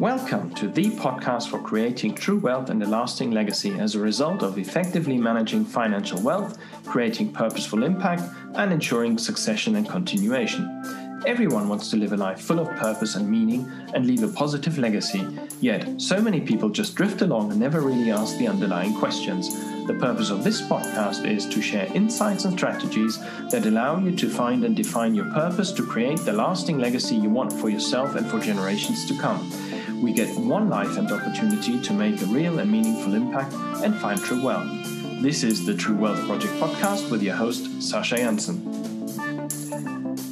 Welcome to the podcast for creating true wealth and a lasting legacy as a result of effectively managing financial wealth, creating purposeful impact, and ensuring succession and continuation. Everyone wants to live a life full of purpose and meaning and leave a positive legacy, yet, so many people just drift along and never really ask the underlying questions. The purpose of this podcast is to share insights and strategies that allow you to find and define your purpose to create the lasting legacy you want for yourself and for generations to come. We get one life and opportunity to make a real and meaningful impact and find true wealth. This is the True Wealth Project podcast with your host, Sasha Janssen.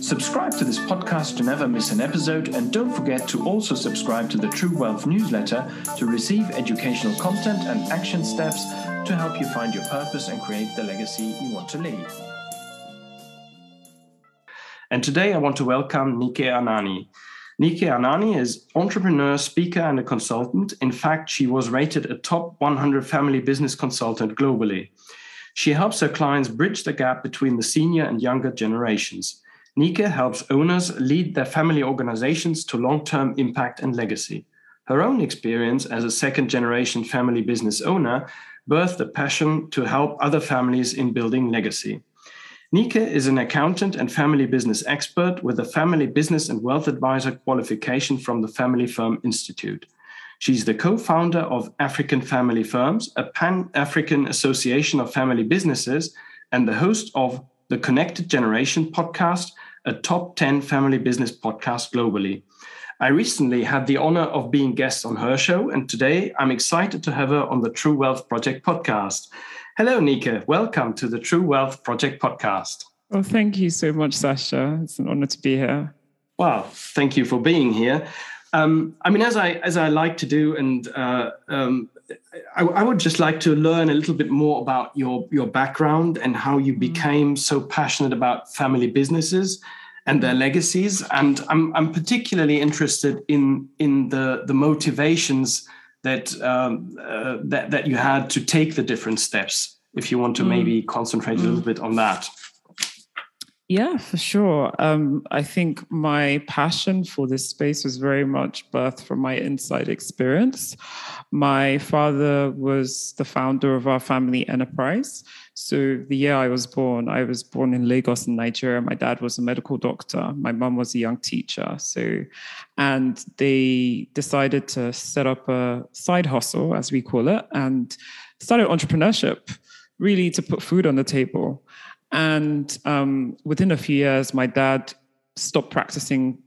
Subscribe to this podcast to never miss an episode, and don't forget to also subscribe to the True Wealth newsletter to receive educational content and action steps to help you find your purpose and create the legacy you want to leave. And today I want to welcome Nike Anani. Nike Anani is entrepreneur, speaker, and a consultant. In fact, she was rated a top 100 family business consultant globally. She helps her clients bridge the gap between the senior and younger generations. Nike helps owners lead their family organizations to long term impact and legacy. Her own experience as a second generation family business owner birthed a passion to help other families in building legacy. Nike is an accountant and family business expert with a family business and wealth advisor qualification from the Family Firm Institute. She's the co founder of African Family Firms, a pan African association of family businesses, and the host of the Connected Generation podcast, a top 10 family business podcast globally. I recently had the honor of being guest on her show, and today I'm excited to have her on the True Wealth Project podcast. Hello, Nika. Welcome to the True Wealth Project podcast. Well, thank you so much, Sasha. It's an honor to be here. Well, thank you for being here. Um, I mean, as I as I like to do, and uh, um, I, I, would just like to learn a little bit more about your your background and how you mm. became so passionate about family businesses and their legacies. And I'm I'm particularly interested in in the the motivations that um, uh, that that you had to take the different steps. If you want to mm. maybe concentrate mm. a little mm. bit on that. Yeah, for sure. Um, I think my passion for this space was very much birthed from my inside experience. My father was the founder of our family enterprise. So the year I was born, I was born in Lagos in Nigeria. My dad was a medical doctor. My mom was a young teacher. So, and they decided to set up a side hustle, as we call it, and started entrepreneurship, really to put food on the table. And um, within a few years, my dad stopped practicing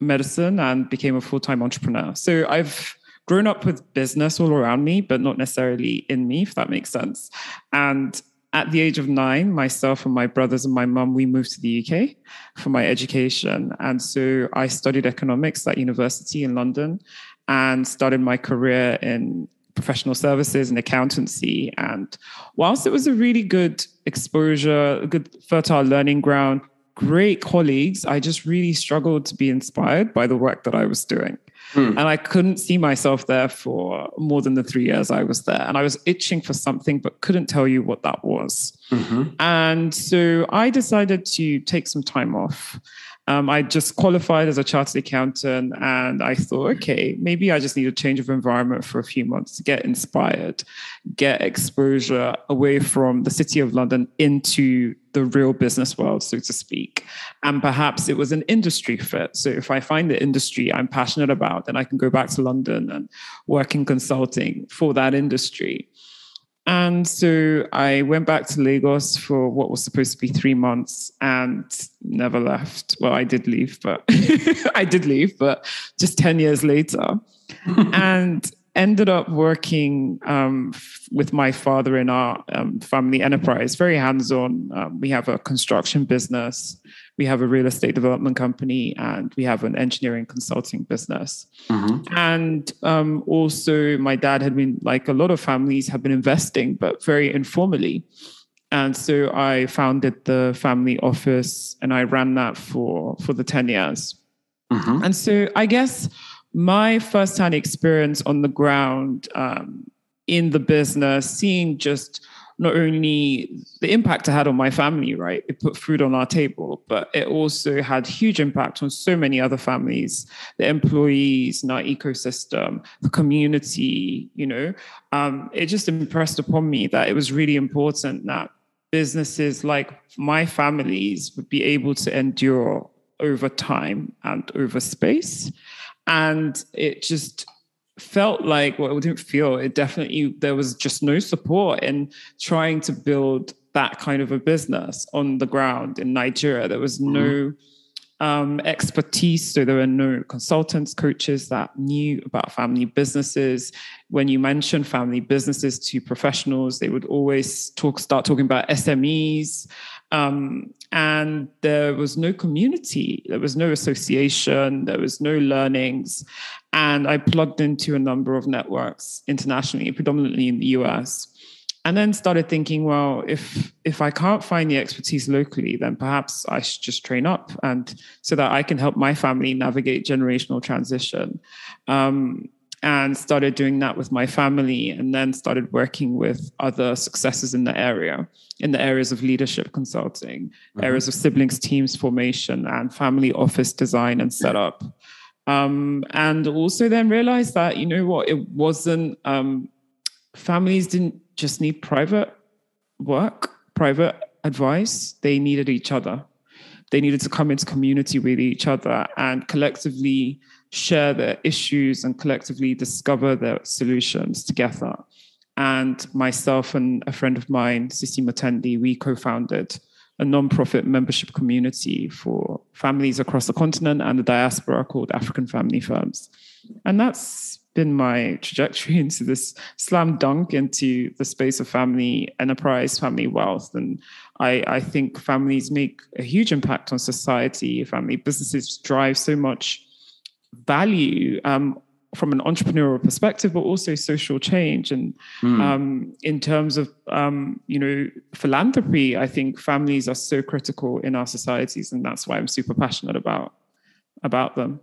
medicine and became a full time entrepreneur. So I've grown up with business all around me, but not necessarily in me, if that makes sense. And at the age of nine, myself and my brothers and my mum, we moved to the UK for my education. And so I studied economics at university in London and started my career in professional services and accountancy. And whilst it was a really good exposure, a good fertile learning ground, great colleagues, I just really struggled to be inspired by the work that I was doing. Hmm. And I couldn't see myself there for more than the three years I was there. And I was itching for something, but couldn't tell you what that was. Mm-hmm. And so I decided to take some time off um, I just qualified as a chartered accountant, and I thought, okay, maybe I just need a change of environment for a few months to get inspired, get exposure away from the city of London into the real business world, so to speak. And perhaps it was an industry fit. So if I find the industry I'm passionate about, then I can go back to London and work in consulting for that industry. And so I went back to Lagos for what was supposed to be three months and never left. Well, I did leave, but I did leave, but just 10 years later. and ended up working um, with my father in our um, family enterprise, very hands on. Um, we have a construction business we have a real estate development company and we have an engineering consulting business. Mm-hmm. And um, also, my dad had been, like a lot of families, have been investing, but very informally. And so I founded the family office and I ran that for, for the 10 years. Mm-hmm. And so I guess my firsthand experience on the ground um, in the business, seeing just not only the impact it had on my family, right? It put food on our table, but it also had huge impact on so many other families, the employees in our ecosystem, the community, you know. Um, it just impressed upon me that it was really important that businesses like my families would be able to endure over time and over space. And it just felt like, well, it didn't feel, it definitely, there was just no support in trying to build that kind of a business on the ground in Nigeria. There was mm-hmm. no um, expertise. So there were no consultants, coaches that knew about family businesses. When you mention family businesses to professionals, they would always talk, start talking about SMEs. Um, and there was no community, there was no association, there was no learnings. And I plugged into a number of networks internationally, predominantly in the US. And then started thinking, well, if if I can't find the expertise locally, then perhaps I should just train up, and so that I can help my family navigate generational transition. Um, and started doing that with my family and then started working with other successes in the area in the areas of leadership consulting mm-hmm. areas of siblings teams formation and family office design and setup um, and also then realized that you know what it wasn't um, families didn't just need private work private advice they needed each other they needed to come into community with each other and collectively share their issues and collectively discover their solutions together. And myself and a friend of mine, Sisi Mutendi, we co founded a non-profit membership community for families across the continent and the diaspora called African Family Firms. And that's been my trajectory into this slam dunk into the space of family enterprise, family wealth. And I, I think families make a huge impact on society. Family businesses drive so much value um, from an entrepreneurial perspective, but also social change. And mm. um, in terms of um, you know philanthropy, I think families are so critical in our societies, and that's why I'm super passionate about about them.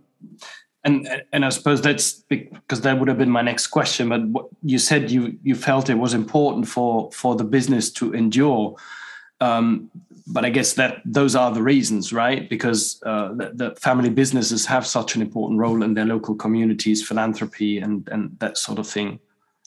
And and I suppose that's because that would have been my next question. But you said you you felt it was important for for the business to endure. Um, but I guess that those are the reasons, right? Because uh, the, the, family businesses have such an important role in their local communities, philanthropy, and and that sort of thing.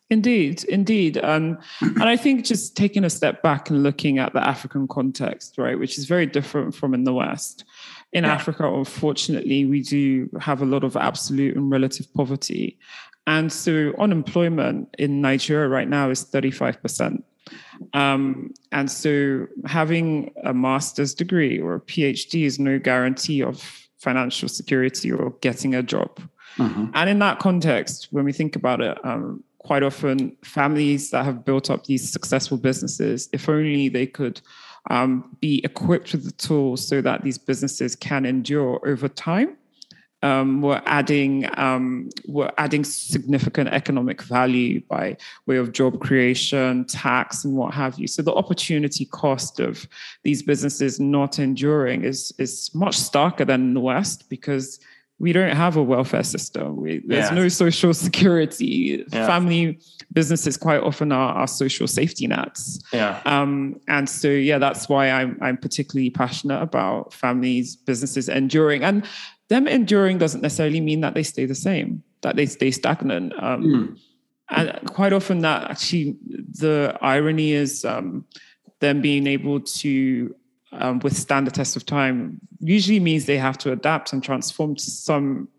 Indeed, indeed, um, and I think just taking a step back and looking at the African context, right, which is very different from in the West. In yeah. Africa, unfortunately, we do have a lot of absolute and relative poverty, and so unemployment in Nigeria right now is thirty five percent. Um, and so having a master's degree or a PhD is no guarantee of financial security or getting a job. Mm-hmm. And in that context, when we think about it, um, quite often families that have built up these successful businesses, if only they could um, be equipped with the tools so that these businesses can endure over time um, we're adding um, we're adding significant economic value by way of job creation, tax, and what have you. So the opportunity cost of these businesses not enduring is is much starker than in the West because we don't have a welfare system. We, there's yeah. no social security. Yeah. Family businesses quite often are, are social safety nets. Yeah. Um, and so yeah, that's why I'm I'm particularly passionate about families, businesses enduring. And them enduring doesn't necessarily mean that they stay the same, that they stay stagnant. Um, mm. And quite often, that actually the irony is um, them being able to um, withstand the test of time usually means they have to adapt and transform to some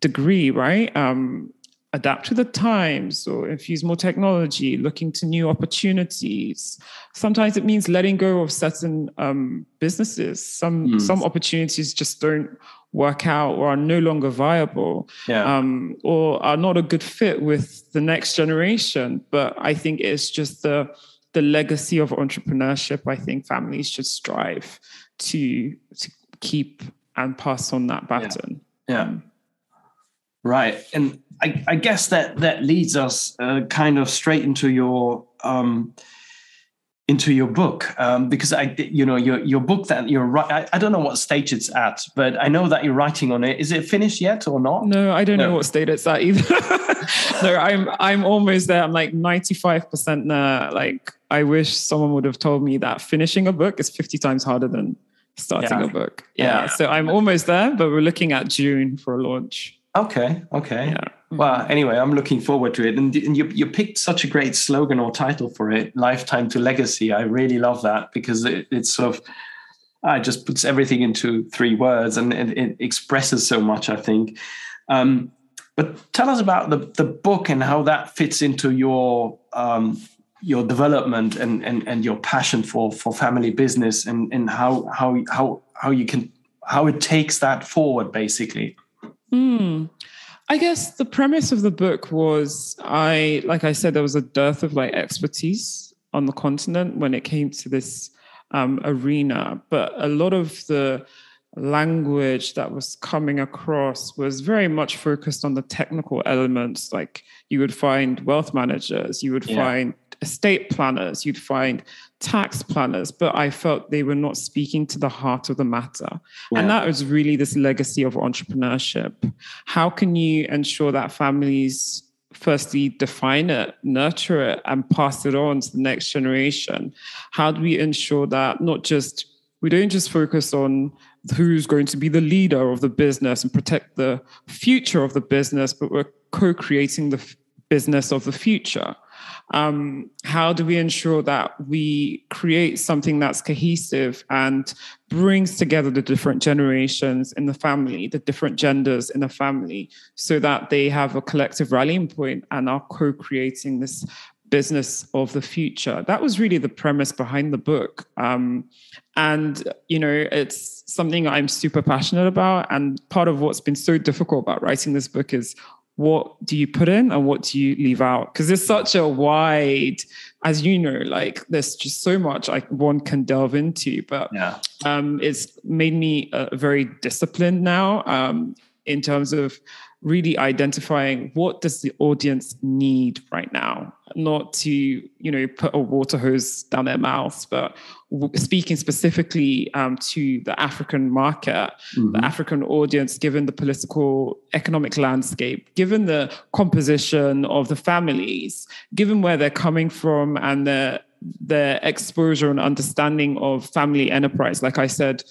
degree, right? Um, adapt to the times or infuse more technology, looking to new opportunities. Sometimes it means letting go of certain um, businesses. Some mm. some opportunities just don't work out or are no longer viable yeah. um, or are not a good fit with the next generation. But I think it's just the the legacy of entrepreneurship. I think families should strive to to keep and pass on that baton. Yeah. yeah. Um, right. And I, I, guess that that leads us uh, kind of straight into your um, into your book um, because I, you know, your your book that you're right. I, I, don't know what stage it's at, but I know that you're writing on it. Is it finished yet or not? No, I don't no. know what stage it's at either. no, I'm I'm almost there. I'm like 95 percent there. Like I wish someone would have told me that finishing a book is 50 times harder than starting yeah. a book. Yeah. yeah. So I'm almost there, but we're looking at June for a launch. Okay. Okay. Yeah. Well, anyway, I'm looking forward to it. And, and you, you picked such a great slogan or title for it, Lifetime to Legacy. I really love that because it, it's sort of, uh, just puts everything into three words and it, it expresses so much, I think. Um, but tell us about the, the book and how that fits into your um, your development and, and, and your passion for, for family business and, and how, how, how, how you can, how it takes that forward basically. Mm. I guess the premise of the book was I, like I said, there was a dearth of like expertise on the continent when it came to this um, arena, but a lot of the language that was coming across was very much focused on the technical elements. Like you would find wealth managers, you would yeah. find estate planners, you'd find tax planners, but I felt they were not speaking to the heart of the matter. Yeah. And that was really this legacy of entrepreneurship. How can you ensure that families firstly define it, nurture it, and pass it on to the next generation? How do we ensure that not just we don't just focus on who's going to be the leader of the business and protect the future of the business, but we're co-creating the f- business of the future um, how do we ensure that we create something that's cohesive and brings together the different generations in the family, the different genders in the family, so that they have a collective rallying point and are co creating this business of the future. That was really the premise behind the book. Um, and, you know, it's something I'm super passionate about. And part of what's been so difficult about writing this book is what do you put in and what do you leave out? Because there's such a wide, as you know, like there's just so much like one can delve into. But yeah. um, it's made me uh, very disciplined now um, in terms of really identifying what does the audience need right now not to you know put a water hose down their mouths but speaking specifically um, to the african market mm-hmm. the african audience given the political economic landscape given the composition of the families given where they're coming from and their their exposure and understanding of family enterprise like i said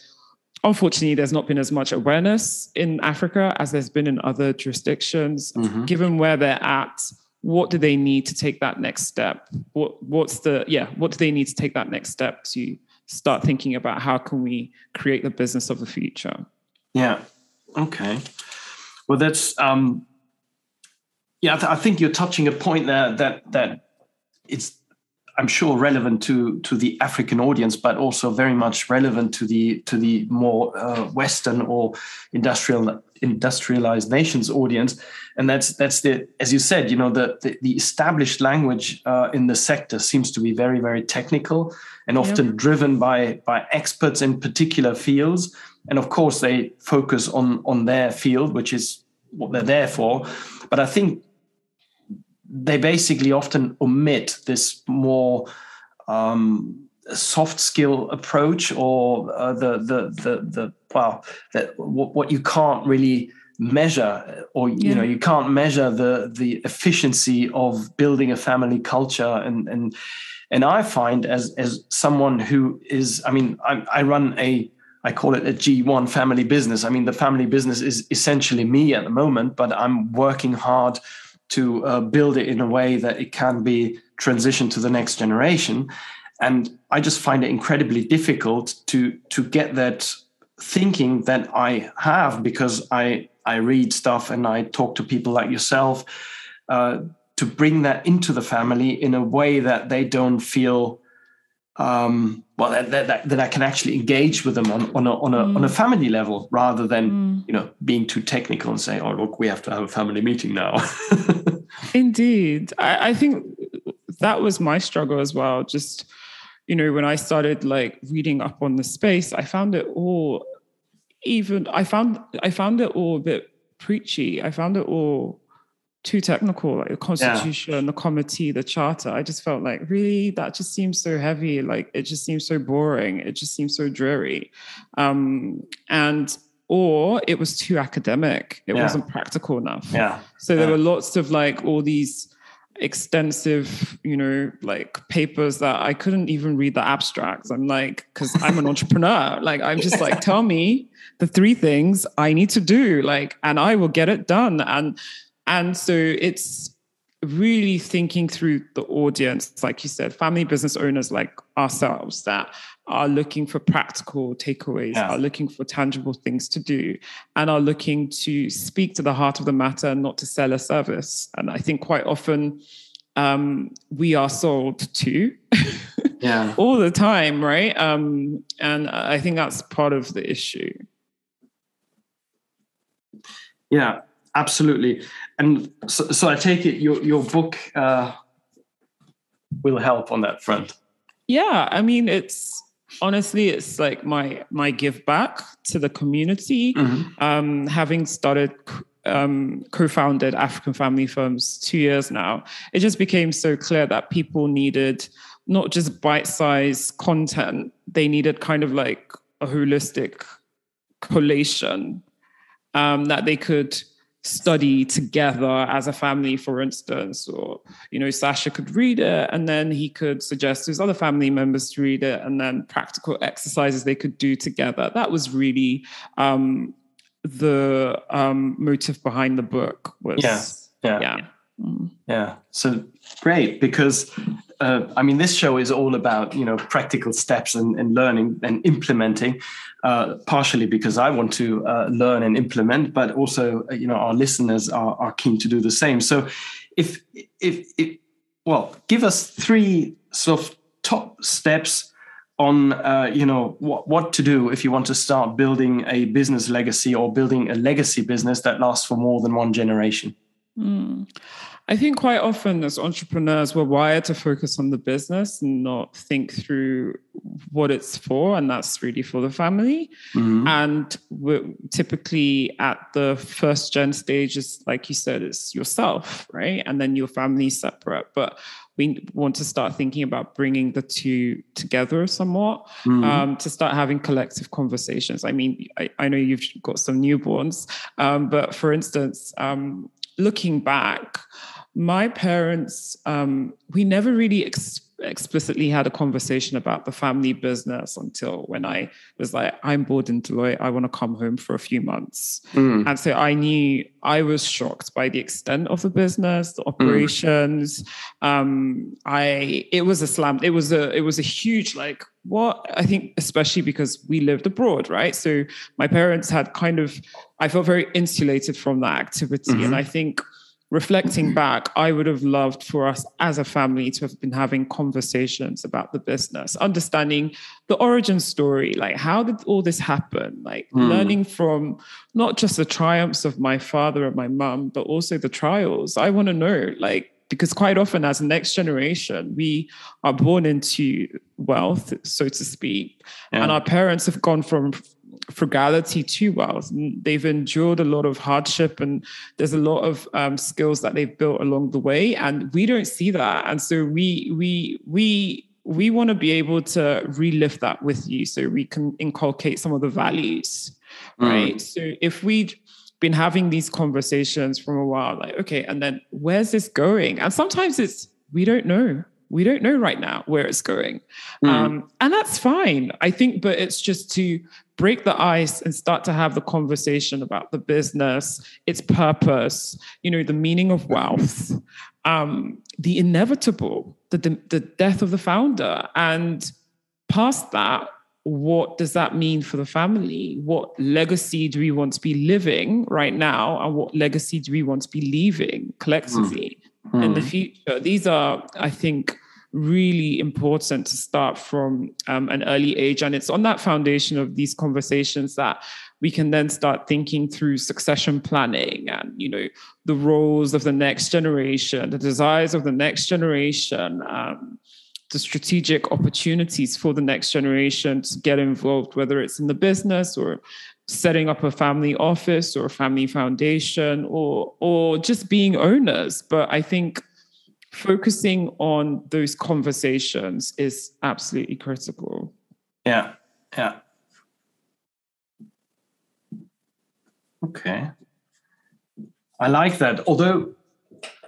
unfortunately, there's not been as much awareness in Africa as there's been in other jurisdictions. Mm-hmm. Given where they're at, what do they need to take that next step? What what's the yeah? What do they need to take that next step to start thinking about how can we create the business of the future? Yeah. Okay. Well, that's um, yeah. I, th- I think you're touching a point there that that it's I'm sure relevant to to the African audience, but also very much relevant to the to the more uh, Western or industrial industrialized nations audience. And that's that's the as you said, you know, the the, the established language uh, in the sector seems to be very very technical and often driven by by experts in particular fields. And of course, they focus on on their field, which is what they're there for. But I think they basically often omit this more um, soft skill approach or uh, the, the the the well that what you can't really measure or yeah. you know you can't measure the the efficiency of building a family culture and and and I find as as someone who is I mean I, I run a I call it a G1 family business. I mean the family business is essentially me at the moment, but I'm working hard to uh, build it in a way that it can be transitioned to the next generation. And I just find it incredibly difficult to to get that thinking that I have because I I read stuff and I talk to people like yourself uh, to bring that into the family in a way that they don't feel um, well that, that, that I can actually engage with them on, on, a, on, a, mm. on a mm. family level rather than mm. you know being too technical and say oh look we have to have a family meeting now indeed I, I think that was my struggle as well just you know when I started like reading up on the space I found it all even I found I found it all a bit preachy I found it all too technical, like the constitution, yeah. the committee, the charter. I just felt like really that just seems so heavy. Like it just seems so boring. It just seems so dreary. Um, and or it was too academic. It yeah. wasn't practical enough. Yeah. So there yeah. were lots of like all these extensive, you know, like papers that I couldn't even read the abstracts. I'm like, because I'm an entrepreneur. Like I'm just like, tell me the three things I need to do, like, and I will get it done. And and so it's really thinking through the audience, like you said, family business owners like ourselves that are looking for practical takeaways, are looking for tangible things to do, and are looking to speak to the heart of the matter, not to sell a service. And I think quite often um, we are sold to. yeah. all the time, right? Um, and I think that's part of the issue. Yeah, absolutely. And so, so I take it your your book uh, will help on that front. Yeah, I mean, it's honestly it's like my my give back to the community. Mm-hmm. Um, having started um, co-founded African Family Firms two years now, it just became so clear that people needed not just bite-sized content; they needed kind of like a holistic collation um, that they could study together as a family, for instance, or you know, Sasha could read it and then he could suggest to his other family members to read it, and then practical exercises they could do together. That was really um, the um, motive behind the book. Was yeah, yeah, yeah. Mm. Yeah. So great because uh, I mean, this show is all about you know practical steps and, and learning and implementing. Uh, partially because I want to uh, learn and implement, but also uh, you know our listeners are, are keen to do the same. So, if, if if well, give us three sort of top steps on uh, you know what what to do if you want to start building a business legacy or building a legacy business that lasts for more than one generation. Mm. I think quite often as entrepreneurs, we're wired to focus on the business and not think through what it's for. And that's really for the family. Mm-hmm. And we're typically at the first gen stage is like you said, it's yourself, right? And then your family separate. But we want to start thinking about bringing the two together somewhat mm-hmm. um, to start having collective conversations. I mean, I, I know you've got some newborns, um, but for instance, um, looking back, my parents, um, we never really ex- explicitly had a conversation about the family business until when I was like, I'm bored in Deloitte. I want to come home for a few months. Mm. And so I knew I was shocked by the extent of the business, the operations. Mm. Um, I it was a slam. It was a it was a huge like what I think, especially because we lived abroad, right? So my parents had kind of I felt very insulated from that activity. Mm-hmm. And I think reflecting back, I would have loved for us as a family to have been having conversations about the business, understanding the origin story, like how did all this happen? Like mm. learning from not just the triumphs of my father and my mum, but also the trials. I want to know, like, because quite often as a next generation we are born into wealth so to speak yeah. and our parents have gone from frugality to well. They've endured a lot of hardship and there's a lot of um, skills that they've built along the way, and we don't see that. And so we we we we want to be able to relive that with you, so we can inculcate some of the values, mm. right? So if we been having these conversations from a while, like okay, and then where's this going? And sometimes it's we don't know we don't know right now where it's going. Mm. Um, and that's fine. I think, but it's just to break the ice and start to have the conversation about the business, its purpose, you know, the meaning of wealth, um, the inevitable, the, the, the death of the founder. And past that, what does that mean for the family? What legacy do we want to be living right now? And what legacy do we want to be leaving collectively mm. in the future? These are, I think, really important to start from um, an early age. And it's on that foundation of these conversations that we can then start thinking through succession planning and, you know, the roles of the next generation, the desires of the next generation, um, the strategic opportunities for the next generation to get involved, whether it's in the business or setting up a family office or a family foundation or or just being owners but i think focusing on those conversations is absolutely critical yeah yeah okay i like that although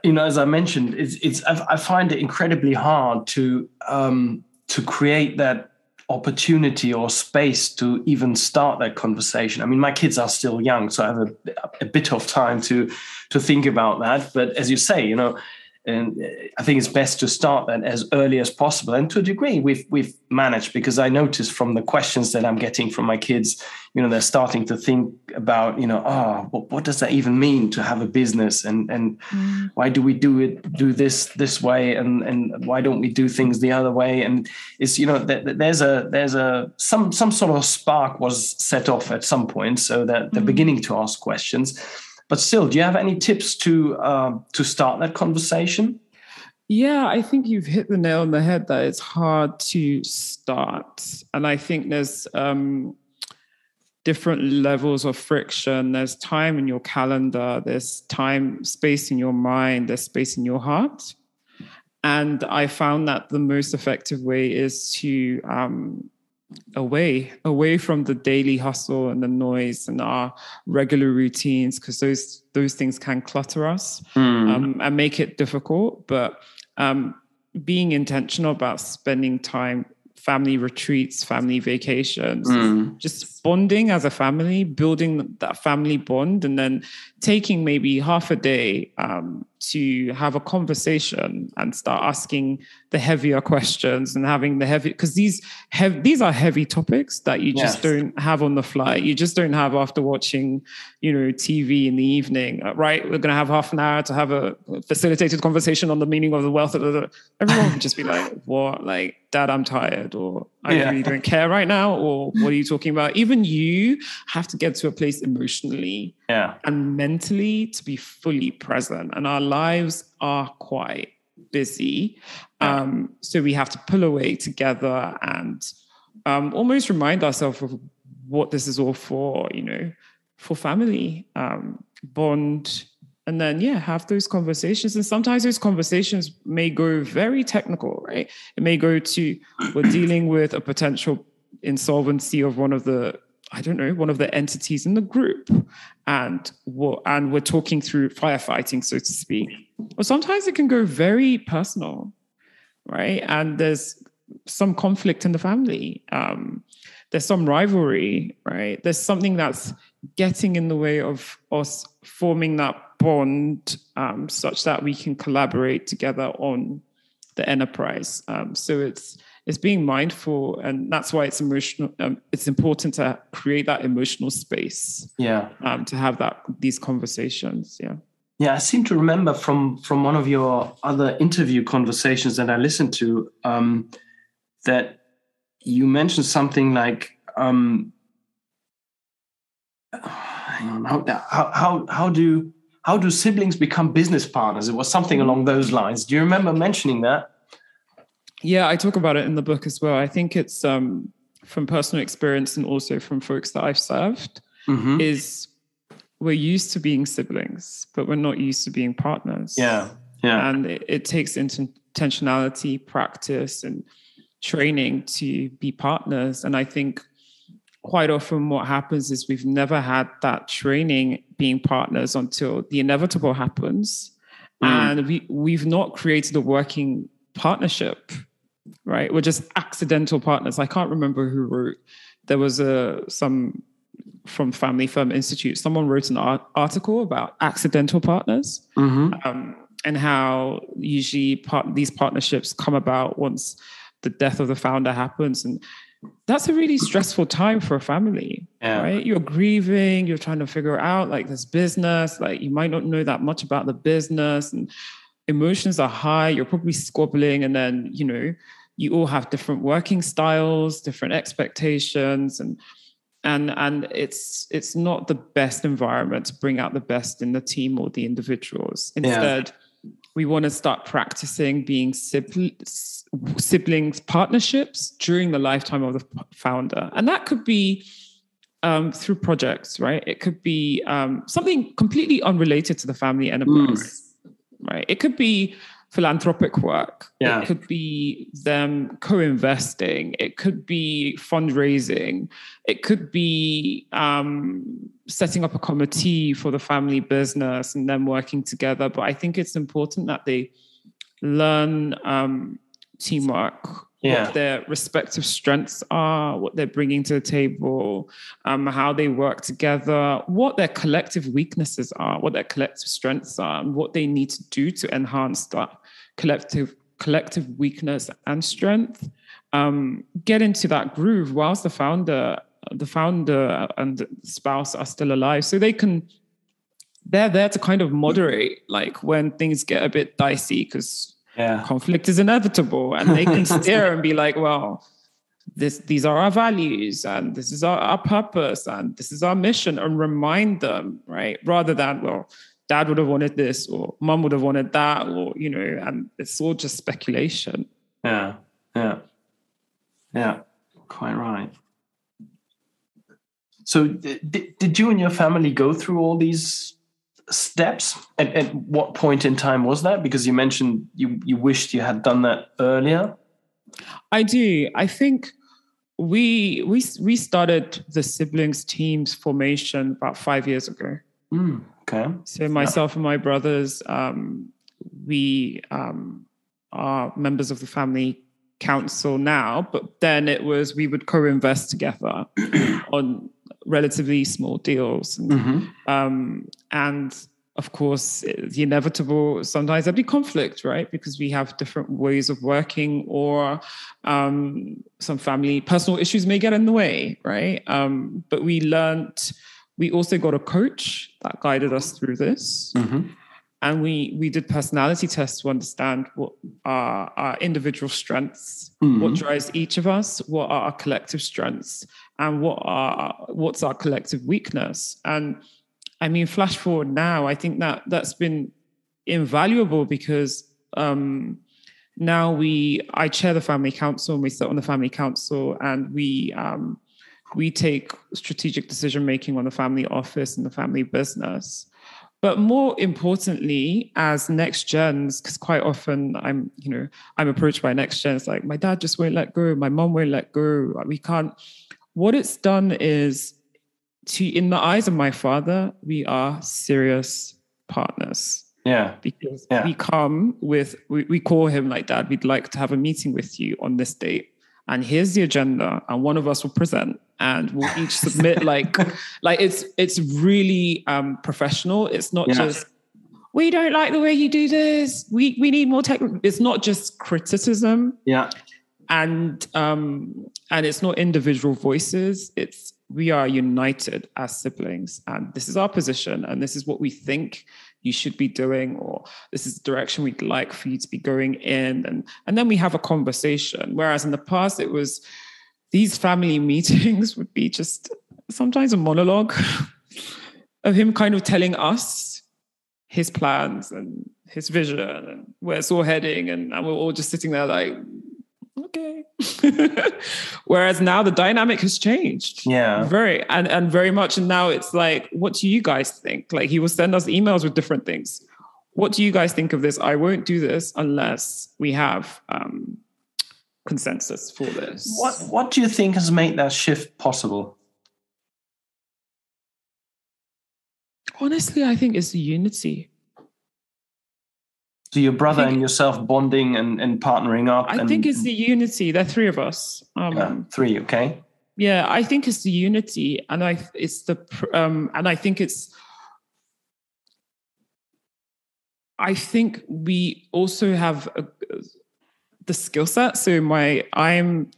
you know as i mentioned it's it's i find it incredibly hard to um to create that opportunity or space to even start that conversation. I mean, my kids are still young, so I have a, a bit of time to to think about that. But as you say, you know, and I think it's best to start that as early as possible. And to a degree, we've we've managed because I notice from the questions that I'm getting from my kids, you know, they're starting to think about, you know, oh, what, what does that even mean to have a business, and and mm. why do we do it do this this way, and and why don't we do things the other way? And it's you know, there's a there's a some some sort of spark was set off at some point, so that they're mm. beginning to ask questions but still, do you have any tips to uh, to start that conversation? Yeah, I think you've hit the nail on the head that it's hard to start, and I think there's um, different levels of friction. There's time in your calendar. There's time, space in your mind. There's space in your heart. And I found that the most effective way is to um, away away from the daily hustle and the noise and our regular routines because those those things can clutter us mm. um, and make it difficult but um, being intentional about spending time family retreats, family vacations, mm. just bonding as a family, building that family bond, and then taking maybe half a day um, to have a conversation and start asking the heavier questions and having the heavy because these have these are heavy topics that you just yes. don't have on the fly. You just don't have after watching, you know, TV in the evening. Uh, right, we're going to have half an hour to have a facilitated conversation on the meaning of the wealth. Of the, everyone would just be like, "What? Like, Dad, I'm tired," or "I yeah. really don't care right now," or "What are you talking about?" Even you have to get to a place emotionally yeah. and mentally to be fully present, and our lives are quite busy. Um, so we have to pull away together and um, almost remind ourselves of what this is all for, you know, for family, um, bond, and then yeah, have those conversations. And sometimes those conversations may go very technical, right? It may go to we're dealing with a potential insolvency of one of the I don't know, one of the entities in the group, and what and we're talking through firefighting, so to speak. Or sometimes it can go very personal, right? And there's some conflict in the family. Um, there's some rivalry, right? There's something that's getting in the way of us forming that bond, um, such that we can collaborate together on the enterprise. Um, so it's it's being mindful and that's why it's emotional um, it's important to create that emotional space yeah um, to have that these conversations yeah yeah i seem to remember from from one of your other interview conversations that i listened to um, that you mentioned something like um, hang on how, how how how do how do siblings become business partners it was something along those lines do you remember mentioning that yeah, I talk about it in the book as well. I think it's um, from personal experience and also from folks that I've served. Mm-hmm. Is we're used to being siblings, but we're not used to being partners. Yeah, yeah. And it, it takes intentionality, practice, and training to be partners. And I think quite often what happens is we've never had that training being partners until the inevitable happens. Mm. And we, we've not created a working partnership right? We're just accidental partners. I can't remember who wrote. There was a some from Family Firm Institute. Someone wrote an art, article about accidental partners mm-hmm. um, and how usually part, these partnerships come about once the death of the founder happens, and that's a really stressful time for a family, yeah. right? You're grieving, you're trying to figure out like this business, like you might not know that much about the business and emotions are high, you're probably squabbling, and then, you know, you all have different working styles, different expectations, and and and it's it's not the best environment to bring out the best in the team or the individuals. Instead, yeah. we want to start practicing being siblings, siblings partnerships during the lifetime of the founder, and that could be um, through projects, right? It could be um, something completely unrelated to the family enterprise, mm. right? It could be philanthropic work. Yeah. It could be them co-investing. It could be fundraising. It could be um, setting up a committee for the family business and them working together. But I think it's important that they learn um, teamwork yeah. what their respective strengths are, what they're bringing to the table, um, how they work together, what their collective weaknesses are, what their collective strengths are, and what they need to do to enhance that collective collective weakness and strength. Um, get into that groove whilst the founder, the founder and spouse are still alive, so they can. They're there to kind of moderate, like when things get a bit dicey, because yeah. conflict is inevitable and they can steer and be like well this these are our values and this is our, our purpose and this is our mission and remind them right? Rather than well dad would have wanted this or mom would have wanted that or you know and it's all just speculation. Yeah yeah. Yeah quite right. So did, did you and your family go through all these steps? At, at what point in time was that? Because you mentioned you you wished you had done that earlier. I do. I think we we we started the siblings teams formation about five years ago. Mm, okay. So myself yeah. and my brothers um, we um, are members of the family council now but then it was we would co-invest together on relatively small deals. And, mm-hmm. um, and of course, the inevitable, sometimes there'll be conflict, right? Because we have different ways of working, or um, some family personal issues may get in the way, right? Um, but we learned, we also got a coach that guided us through this. Mm-hmm. And we we did personality tests to understand what are our individual strengths, mm-hmm. what drives each of us, what are our collective strengths, and what are what's our collective weakness? And i mean flash forward now i think that that's been invaluable because um, now we i chair the family council and we sit on the family council and we um, we take strategic decision making on the family office and the family business. But more importantly as next gens because quite often i'm you know i'm approached by next gens like my dad just won't let go. My mom won't let go. We can't what it's done is to in the eyes of my father we are serious partners. Yeah. Because yeah. we come with we, we call him like dad we'd like to have a meeting with you on this date. And here's the agenda and one of us will present and we'll each submit like like it's it's really um professional. It's not yeah. just we don't like the way you do this. We we need more tech. It's not just criticism. Yeah and um, and it's not individual voices. It's we are united as siblings. And this is our position and this is what we think you should be doing or this is the direction we'd like for you to be going in. And and then we have a conversation. Whereas in the past it was these family meetings would be just sometimes a monologue of him kind of telling us his plans and his vision and where it's all heading. And, and we're all just sitting there like okay. Whereas now the dynamic has changed. Yeah. Very and and very much. And now it's like, what do you guys think? Like he will send us emails with different things. What do you guys think of this? I won't do this unless we have um, consensus for this. What What do you think has made that shift possible? Honestly, I think it's the unity. So your brother and yourself bonding and, and partnering up. I and, think it's the unity. There are three of us. Um, yeah, three, okay. Yeah, I think it's the unity, and I it's the um, and I think it's. I think we also have a, the skill set. So my I'm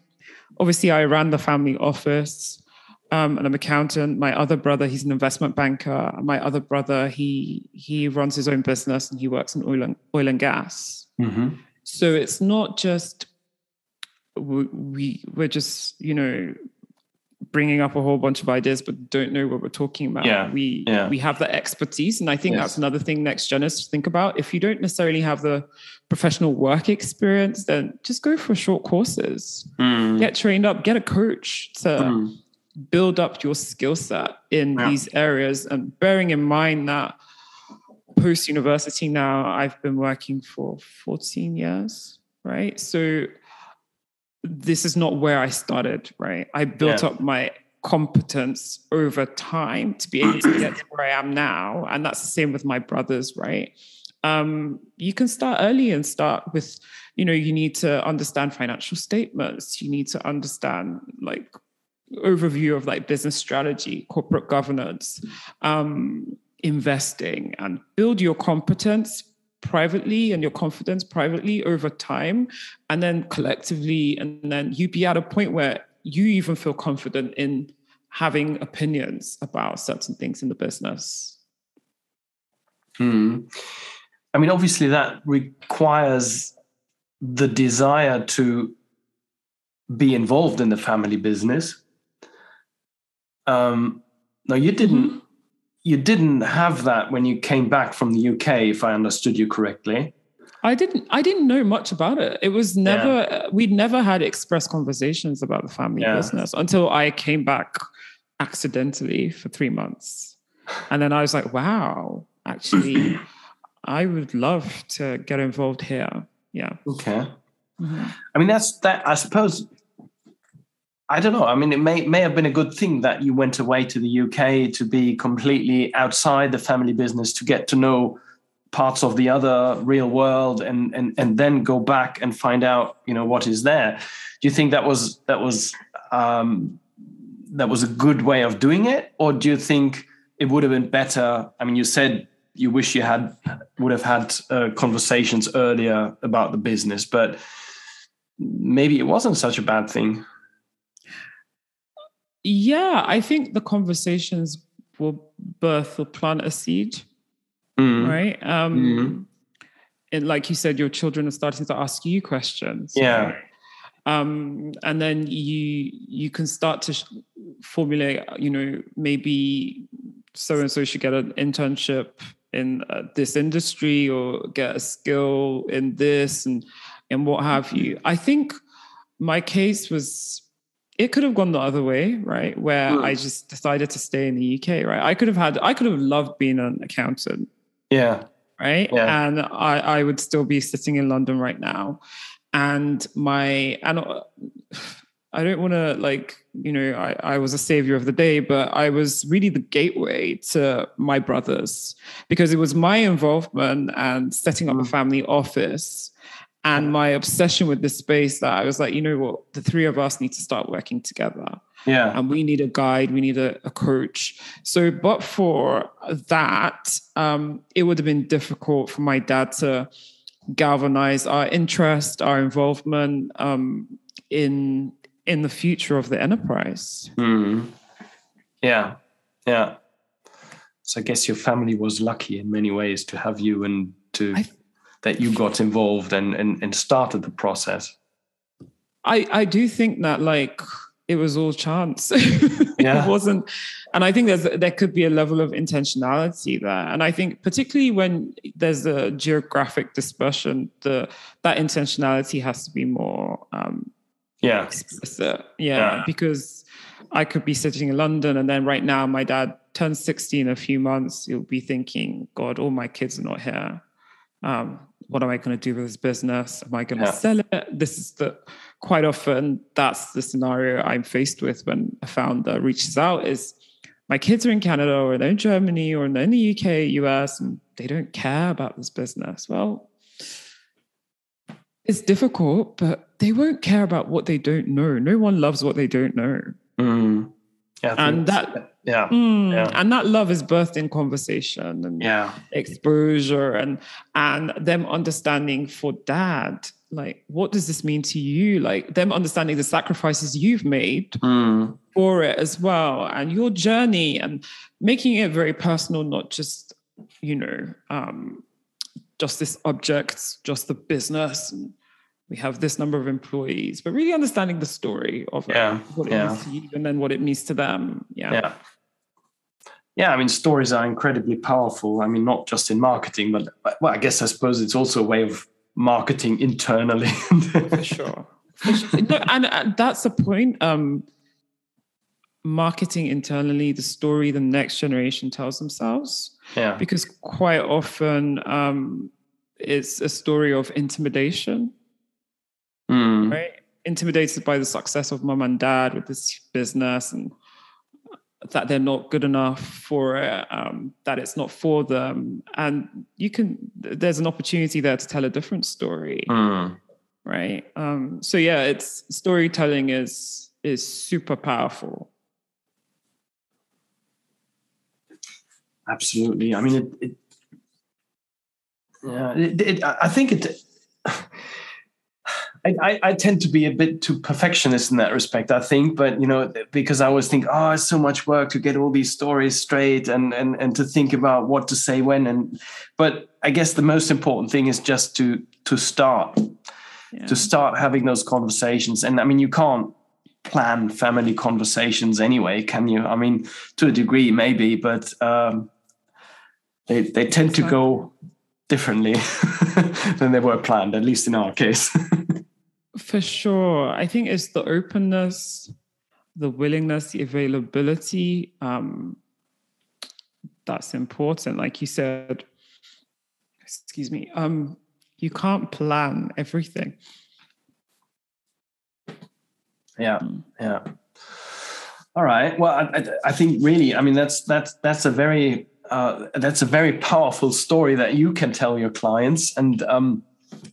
obviously I ran the family office um, and I'm an accountant. My other brother, he's an investment banker. My other brother, he he runs his own business and he works in oil and oil and gas. Mm-hmm. So it's not just we, we we're just you know bringing up a whole bunch of ideas but don't know what we're talking about. Yeah. We yeah. we have the expertise, and I think yes. that's another thing next gen is to think about. If you don't necessarily have the professional work experience, then just go for short courses, mm. get trained up, get a coach to. Mm build up your skill set in yeah. these areas. And bearing in mind that post university now i've been working for 14 years right? So this is not where i started right? I built yeah. up my competence over time to be able to get to where i am now. And that's the same with my brothers right? Um, you can start early and start with you know you need to understand financial statements. You need to understand like overview of like business strategy corporate governance um, investing and build your competence privately and your confidence privately over time and then collectively and then you be at a point where you even feel confident in having opinions about certain things in the business hmm. i mean obviously that requires the desire to be involved in the family business. Um, no, you didn't. Mm-hmm. You didn't have that when you came back from the UK, if I understood you correctly. I didn't. I didn't know much about it. It was never. Yeah. We'd never had express conversations about the family yeah. business until I came back accidentally for three months, and then I was like, "Wow, actually, I would love to get involved here." yeah okay mm-hmm. i mean that's that i suppose i don't know. I mean it may may have been a good thing that you went away to the uk to be completely outside the family business to get to know parts of the other real world and and and then go back and find out you know what is there. Do you think that was that was um that was a good way of doing it? Or do you think it would have been better? I mean you said you wish you had would have had uh, conversations earlier about the business, but maybe it wasn't such a bad thing. Yeah, I think the conversations will birth or plant a seed, mm. right? Um, mm. And like you said, your children are starting to ask you questions. Yeah. Um, and then you you can start to formulate, you know, maybe so and so should get an internship in uh, this industry or get a skill in this and and what have you. I think my case was it could have gone the other way, right? Where mm. I just decided to stay in the UK, right? I could have had I could have loved being an accountant. Yeah. Right. Yeah. And I, I would still be sitting in London right now. And my and uh, I don't want to like, you know, I, I was a savior of the day, but I was really the gateway to my brothers because it was my involvement and setting up a mm. family office and my obsession with this space that I was like, you know what, the three of us need to start working together. Yeah. And we need a guide, we need a, a coach. So, but for that, um, it would have been difficult for my dad to galvanize our interest, our involvement um, in in the future of the enterprise. Mm. Yeah, yeah. So I guess your family was lucky in many ways to have you and to I, that you got involved and, and and started the process. I I do think that like it was all chance. Yeah. it wasn't, and I think there's there could be a level of intentionality there. And I think particularly when there's a geographic dispersion, the that intentionality has to be more um, yeah explicit. Yeah, yeah, because I could be sitting in London and then right now my dad turns 60 in a few months. You'll be thinking, God, all my kids are not here. Um, what am I going to do with this business? Am I going to yeah. sell it? This is the quite often that's the scenario I'm faced with when a founder reaches out is my kids are in Canada or they're in Germany or they're in the UK, US, and they don't care about this business. Well, it's difficult, but they won't care about what they don't know. No one loves what they don't know. Mm. Yeah, and that yeah, mm, yeah, and that love is birthed in conversation and yeah. exposure and and them understanding for dad like what does this mean to you like them understanding the sacrifices you've made mm. for it as well and your journey and making it very personal not just you know um just this object just the business and we have this number of employees, but really understanding the story of yeah, it, what it yeah. means to you and then what it means to them. Yeah. Yeah. Yeah, I mean, stories are incredibly powerful. I mean, not just in marketing, but well, I guess I suppose it's also a way of marketing internally. For sure. For sure. No, and, and, that's the point. Um, marketing internally the story the next generation tells themselves. Yeah. Because quite often um, it's a story of intimidation, Mm. right? Intimidated by the success of mom and dad with this business and that they're not good enough for it, um, that it's not for them. And you can, there's an opportunity there to tell a different story, Mm. right? Um, so yeah, it's storytelling is is super powerful. Absolutely. I mean, it. it yeah, it, it, I think it. I, I, I tend to be a bit too perfectionist in that respect. I think, but you know, because I always think, oh, it's so much work to get all these stories straight and and and to think about what to say when. And but I guess the most important thing is just to to start Yeah. to start having those conversations. And I mean, you can't plan family conversations anyway, can you? I mean, to a degree, maybe, but um, they they tend to go differently than they were planned, at least in our case. For sure. I think it's the openness, the willingness, the availability. Um, that's important. Like you said, excuse me, um, you can't plan everything. yeah, yeah. All right. Well, I, I, think really, I mean, that's that's that's a very uh, that's a very powerful story that you can tell your clients, and um,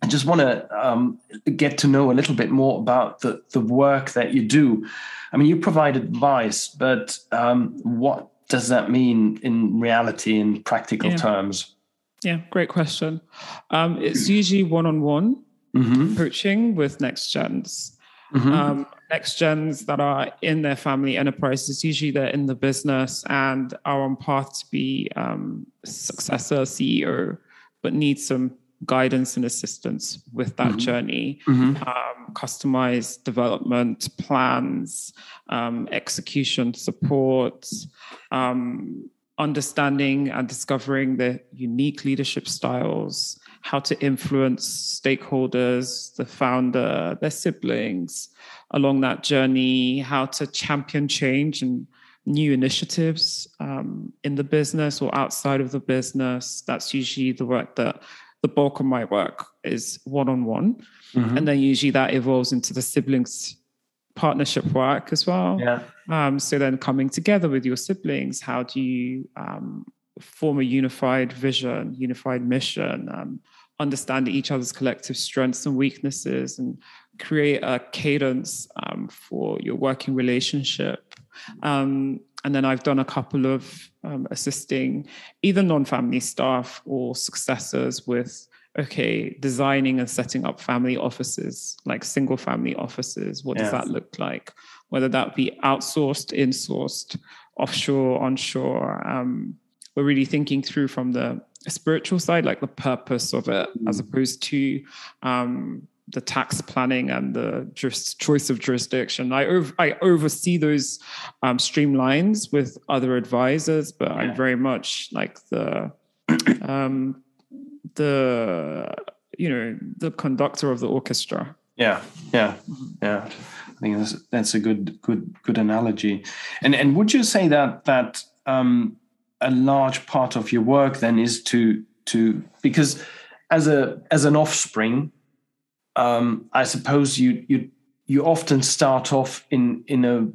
I just want to um, get to know a little bit more about the the work that you do. I mean, you provide advice, but um, what does that mean in reality, in practical Yeah. terms? Yeah, great question. Um, it's usually one on one coaching with next gens. Mm-hmm. um, next gens that are in their family enterprises. Usually they're in the business and are on path to be um, successor CEO, but need some guidance and assistance with that Mhm. journey. mm-hmm. Um, customized development plans, um, execution support, um, understanding and discovering the unique leadership styles, how to influence stakeholders, the founder, their siblings along that journey, how to champion change and new initiatives um, in the business or outside of the business. That's usually the work that the bulk of my work is one on one. And then usually that evolves into the siblings partnership work as well. Yeah. Um, so then coming together with your siblings, how do you um, form a unified vision, unified mission, um, understand each other's collective strengths and weaknesses, and create a cadence um, for your working relationship. Um, and then I've done a couple of um, assisting either non-family staff or successors with okay, designing and setting up family offices, like single family offices. What does Yeah. that look like? Whether that be outsourced, insourced, offshore, onshore. Um, we're really thinking through from the spiritual side, like the purpose of it, as opposed to um, the tax planning and the choice of jurisdiction. I, ov- I oversee those um, streamlines with other advisors, but Yeah. I'm very much like the um, the you know the conductor of the orchestra. Yeah, yeah, yeah. I think that's that's a good good good analogy. And and would you say that that um, a large part of your work then is to to because as a as an offspring, um, I suppose you you you often start off in in a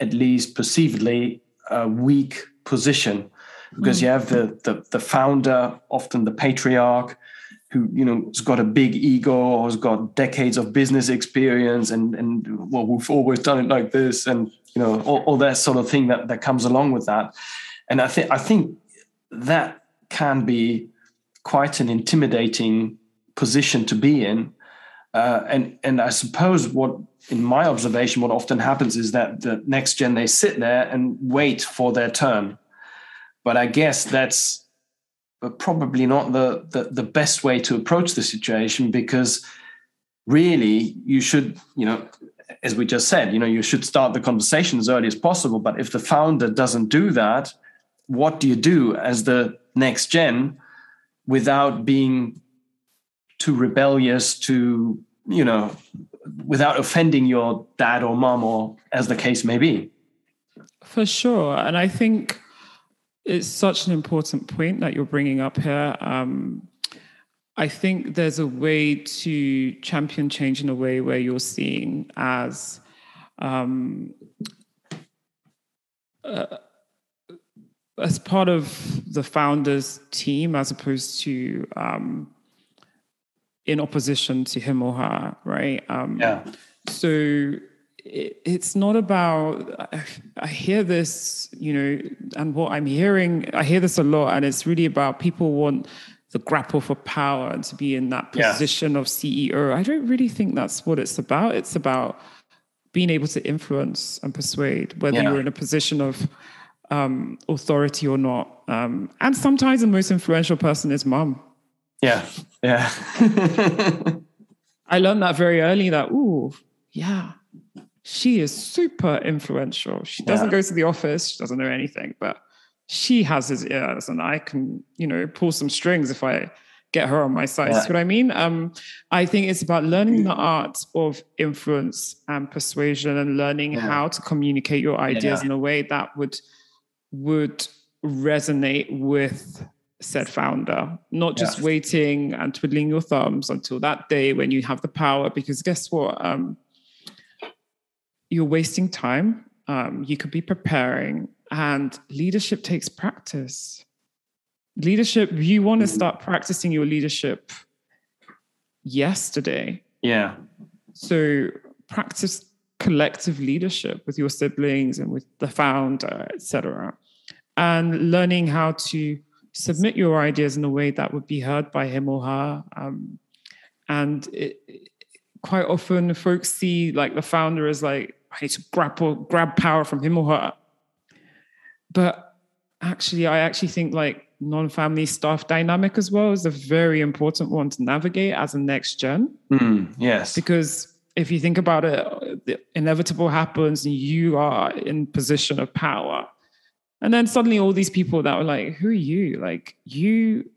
at least perceivedly a weak position because you have the, the the founder, often the patriarch, who you know has got a big ego or has got decades of business experience and and well we've always done it like this and you know all, all that sort of thing that that comes along with that. And i think i think that can be quite an intimidating position to be in uh, and and i suppose what in my observation what often happens is that the next gen they sit there and wait for their turn. But i guess that's probably not the, the the best way to approach the situation because really you should you know as we just said you know you should start the conversation as early as possible. But if the founder doesn't do that what do you do as the next gen without being too rebellious to you know without offending your dad or mom or as the case may be For sure. And I think it's such an important point that you're bringing up here. Um, I think there's a way to champion change in a way where you're seeing as um, uh, as part of the founder's team as opposed to um, in opposition to him or her, right? Um, yeah. So it, it's not about, I, I hear this, you know, and what I'm hearing, I hear this a lot, and it's really about people want the grapple for power and to be in that position yeah. of CEO. I don't really think that's what it's about. It's about being able to influence and persuade, whether yeah. you're in a position of um, authority or not. Um, and sometimes the most influential person is mom. Yeah, yeah. I learned that very early that, ooh, yeah, she is super influential. She doesn't yeah. go to the office, she doesn't know anything, but she has his ears and I can, you know, pull some strings if I get her on my side. Yeah. See what I mean? Um, I think it's about learning the art of influence and persuasion and learning yeah. how to communicate your ideas yeah. in a way that would would resonate with said founder, not just waiting and twiddling your thumbs until that day when you have the power. Because guess what? Um, you're wasting time. Um, you could be preparing, and leadership takes practice. Leadership, you want to start practicing your leadership yesterday. Yeah. So practice collective leadership with your siblings and with the founder, etc and learning how to submit your ideas in a way that would be heard by him or her. Um, and it, it, quite often, folks see like the founder as like, I need to grab, grab power from him or her. But actually, I actually think like non-family staff dynamic as well is a very important one to navigate as a next gen. Mm, yes, because if you think about it, the inevitable happens, and you are in position of power and then suddenly all these people that were like, who are you? Like you,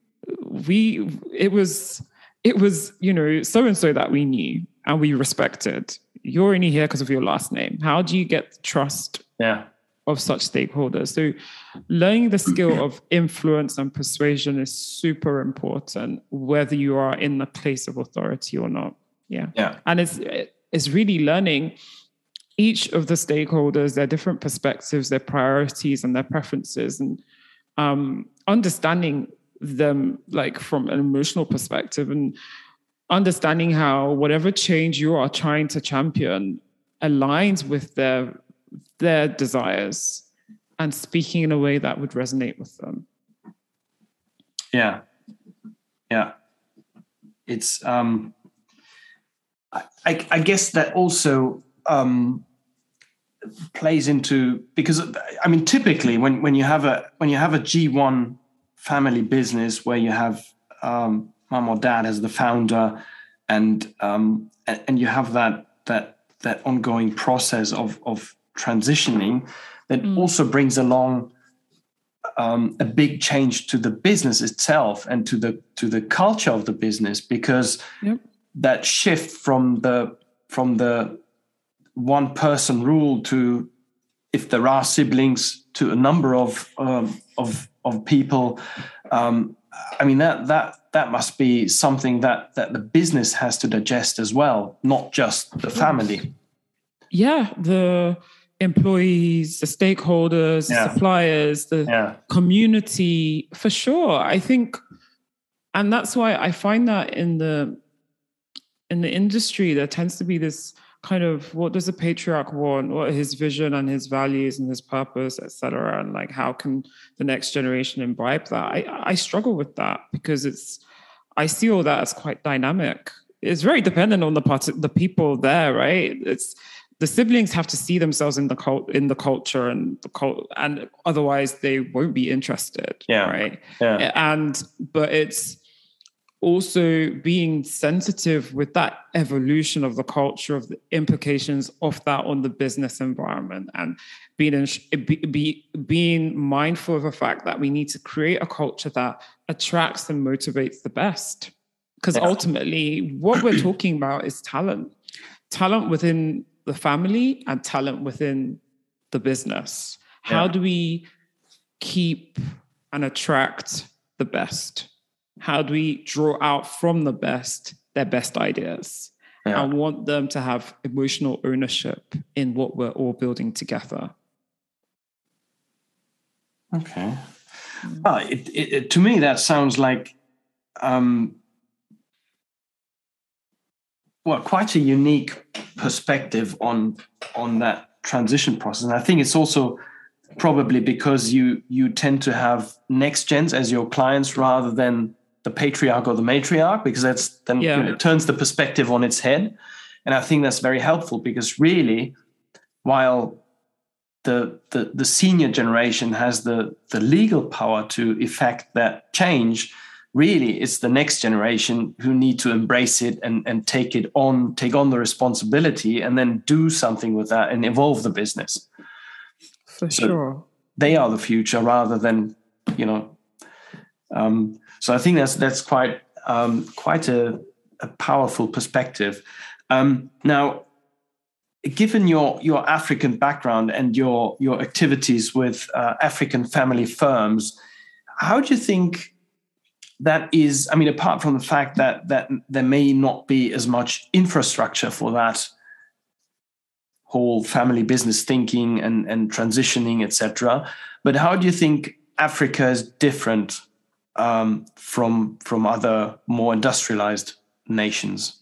we, it was, it was, you know, so and so that we knew and we respected. You're only here because of your last name. How do you get trust yeah. of such stakeholders? So learning the skill of influence and persuasion is super important, whether you are in the place of authority or not. Yeah. Yeah. And it's it's really learning each of the stakeholders, their different perspectives, their priorities, and their preferences, and um, understanding them like from an emotional perspective and understanding how whatever change you are trying to champion aligns with their their desires and speaking in a way that would resonate with them. Yeah. Yeah. It's um i i guess that also um plays into because I mean typically when when you have a when you have a G1 family business where you have um, mom or dad as the founder and um, and you have that that that ongoing process of of transitioning that mm. also brings along um, a big change to the business itself and to the to the culture of the business because yep. that shift from the from the one person rule to if there are siblings to a number of um, of of people um, i mean that that that must be something that that the business has to digest as well not just the family yeah the employees the stakeholders yeah. the suppliers the yeah. community for sure i think and that's why i find that in the in the industry there tends to be this kind of what does a patriarch want? What his vision and his values and his purpose etc and like how can the next generation imbibe that? I i struggle with that because it's i see all that as quite dynamic. It's very dependent on the part the people there right? It's the siblings have to see themselves in the cult in the culture and the cult and otherwise they won't be interested yeah. right? Yeah. and but it's also being sensitive with that evolution of the culture of the implications of that on the business environment and being in, be, be, being mindful of the fact that we need to create a culture that attracts and motivates the best because yeah. ultimately what we're talking about is talent talent within the family and talent within the business? How Yeah. do we keep and attract the best? How do we draw out from the best their best ideas? Yeah. I want them to have emotional ownership in what we're all building together. Okay. Well, it, it, it- to me that sounds like, um, well, quite a unique perspective on on that transition process, and I think it's also probably because you you tend to have next gens as your clients rather than the patriarch or the matriarch, because that's then you know, it turns the perspective on its head, and I think that's very helpful because really, while the, the the senior generation has the the legal power to effect that change really it's the next generation who need to embrace it and and take it on take on the responsibility and then do something with that and evolve the business. For So- sure. they are the future rather than you know um, so i think that's that's quite um, quite a, a powerful perspective um, now given your your african background and your your activities with uh, african family firms how do you think that is i mean apart from the fact that that there may not be as much infrastructure for that whole family business thinking and, and transitioning, etc. But how do you think Africa is different um, from from other more industrialized nations?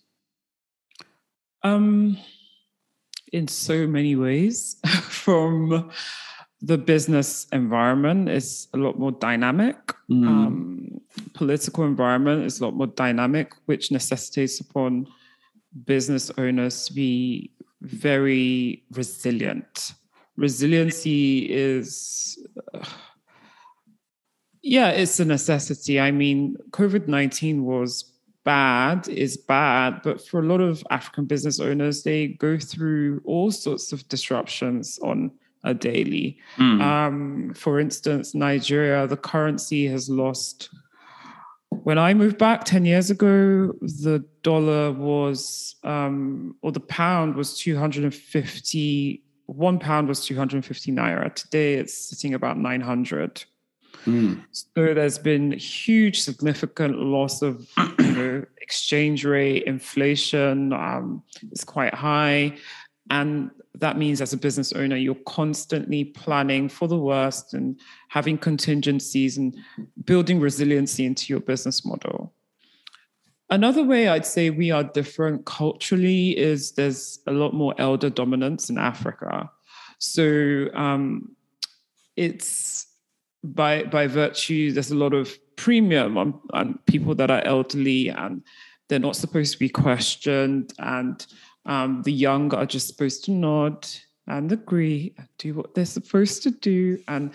Um, in so many ways, from the business environment is a lot more dynamic. Mm. Um, political environment is a lot more dynamic, which necessitates upon business owners to be very resilient. Resiliency is, uh, yeah, it's a necessity. I mean, COVID 19 was bad, is bad, but for a lot of African business owners, they go through all sorts of disruptions on a daily. Mm. Um, for instance, Nigeria, the currency has lost. When I moved back 10 years ago, the dollar was, um, or the pound was 250, one pound was 250 naira. Today it's sitting about 900. Mm. So there's been huge, significant loss of you know, exchange rate, inflation um, is quite high. And that means as a business owner, you're constantly planning for the worst and having contingencies and building resiliency into your business model. Another way I'd say we are different culturally is there's a lot more elder dominance in Africa. So um, it's by by virtue, there's a lot of premium on, on people that are elderly and they're not supposed to be questioned and um, the young are just supposed to nod and agree and do what they're supposed to do. And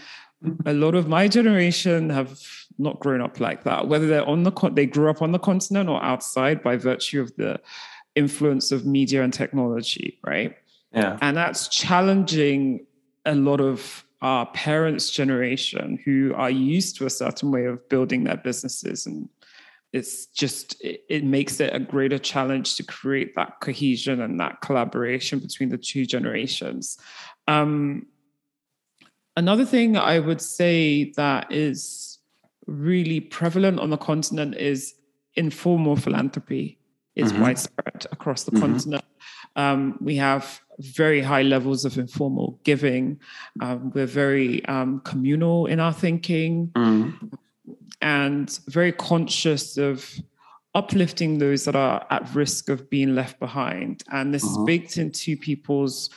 a lot of my generation have not grown up like that, whether they're on the con- they grew up on the continent or outside by virtue of the influence of media and technology, right? Yeah. And that's challenging a lot of our parents' generation who are used to a certain way of building their businesses and it's just it, it, makes it a greater challenge to create that cohesion and that collaboration between the two generations um, another thing i would say that is really prevalent on the continent is informal philanthropy is mm-hmm. widespread across the mm-hmm. continent um, we have very high levels of informal giving um, we're very um, communal in our thinking mm-hmm and very conscious of uplifting those that are at risk of being left behind. And this uh-huh. is baked into people's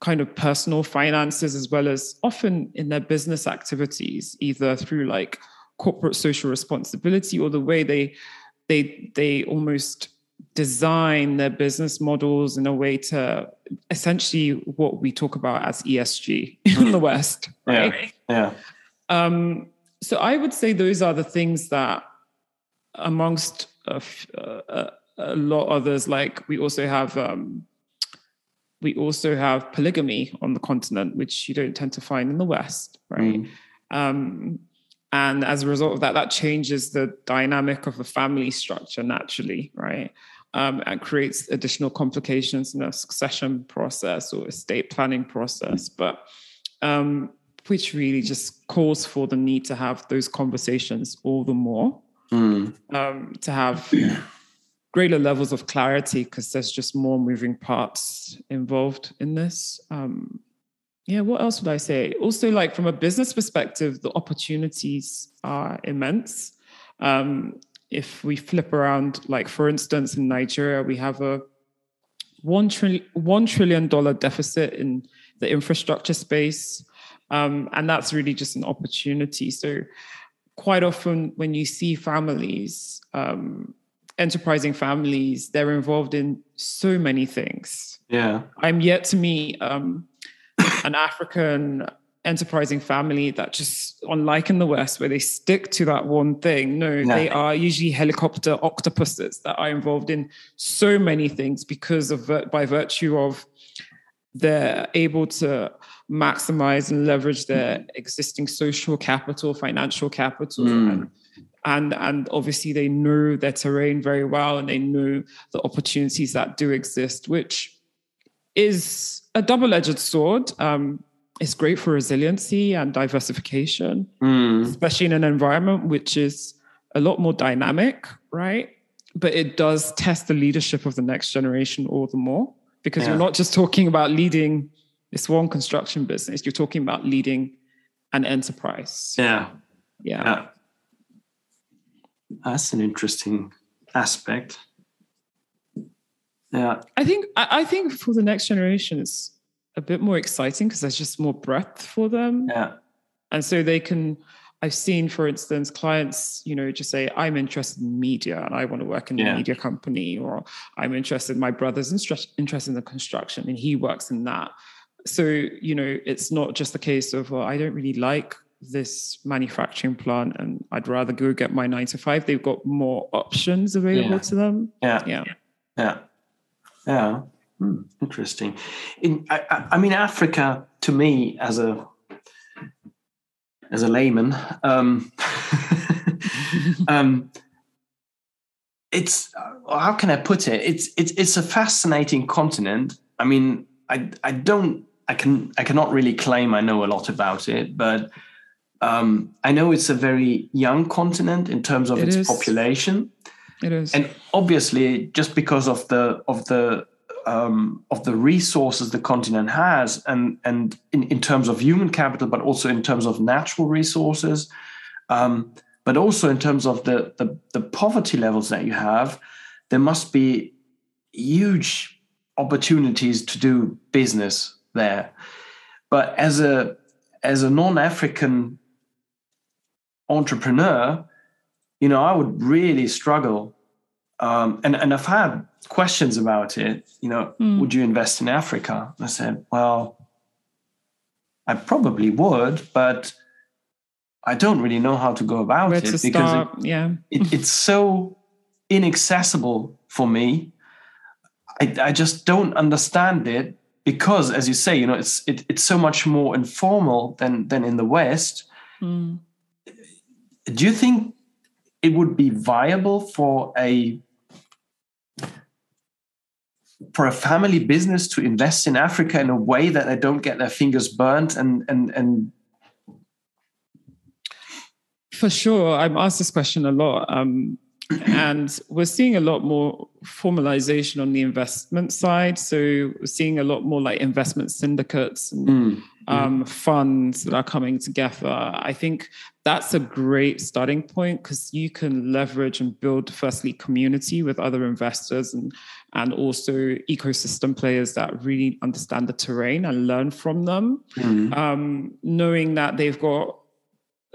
kind of personal finances as well as often in their business activities, either through like corporate social responsibility or the way they they they almost design their business models in a way to essentially what we talk about as ESG in the West, right? Yeah. yeah. Um, so I would say those are the things that, amongst a, a, a lot others, like we also have, um, we also have polygamy on the continent, which you don't tend to find in the West, right? Mm. Um, and as a result of that, that changes the dynamic of a family structure naturally, right? Um, and creates additional complications in a succession process or estate planning process. But um, which really just calls for the need to have those conversations all the more, mm. um, to have greater levels of clarity because there's just more moving parts involved in this. Um, yeah, what else would I say? Also, like from a business perspective, the opportunities are immense. Um, if we flip around, like for instance, in Nigeria, we have a one trillion one trillion dollar deficit in the infrastructure space, um, and that's really just an opportunity. So, quite often when you see families, um, enterprising families, they're involved in so many things. Yeah, I'm yet to meet um, an African enterprising family that just unlike in the west where they stick to that one thing. No they are usually helicopter octopuses that are involved in so many things because of by virtue of they're able to maximize and leverage their existing social capital financial capital mm. and and and obviously they know their terrain very well and they know the opportunities that do exist which is a double-edged sword. Um, it's great for resiliency and diversification, mm. especially in an environment which is a lot more dynamic, right? But it does test the leadership of the next generation all the more because yeah. you're not just talking about leading this one construction business, you're talking about leading an enterprise. Yeah. Yeah. yeah. That's an interesting aspect. Yeah. I think I think for the next generation, it's a bit more exciting because there's just more breadth for them. Yeah. And so they can, I've seen, for instance, clients, you know, just say, I'm interested in media and I want to work in yeah. a media company, or I'm interested, my brother's interested in the construction and he works in that. So, you know, it's not just a case of, well, I don't really like this manufacturing plant and I'd rather go get my nine to five. They've got more options available yeah. to them. Yeah. Yeah. Yeah. Yeah. Hmm, interesting. In I, I, mean, Africa to me as a as a layman, um, um, it's how can I put it? It's it's it's a fascinating continent. I mean, I I don't I can I cannot really claim I know a lot about it, but um, I know it's a very young continent in terms of it its is. population. It is, and obviously, just because of the of the um, of the resources the continent has, and and in, in terms of human capital, but also in terms of natural resources, um, but also in terms of the, the the poverty levels that you have, there must be huge opportunities to do business there. But as a as a non-African entrepreneur, you know, I would really struggle. Um, and and I've had questions about it. You know, mm. would you invest in Africa? I said, well, I probably would, but I don't really know how to go about Where it because it, yeah. it, it's so inaccessible for me. I, I just don't understand it because, as you say, you know, it's it, it's so much more informal than than in the West. Mm. Do you think it would be viable for a for a family business to invest in Africa in a way that they don't get their fingers burnt and and and for sure. I'm asked this question a lot um, and we're seeing a lot more formalization on the investment side. So we're seeing a lot more like investment syndicates and mm. um, funds that are coming together. I think that's a great starting point because you can leverage and build firstly community with other investors and and also ecosystem players that really understand the terrain and learn from them, mm-hmm. um, knowing that they've got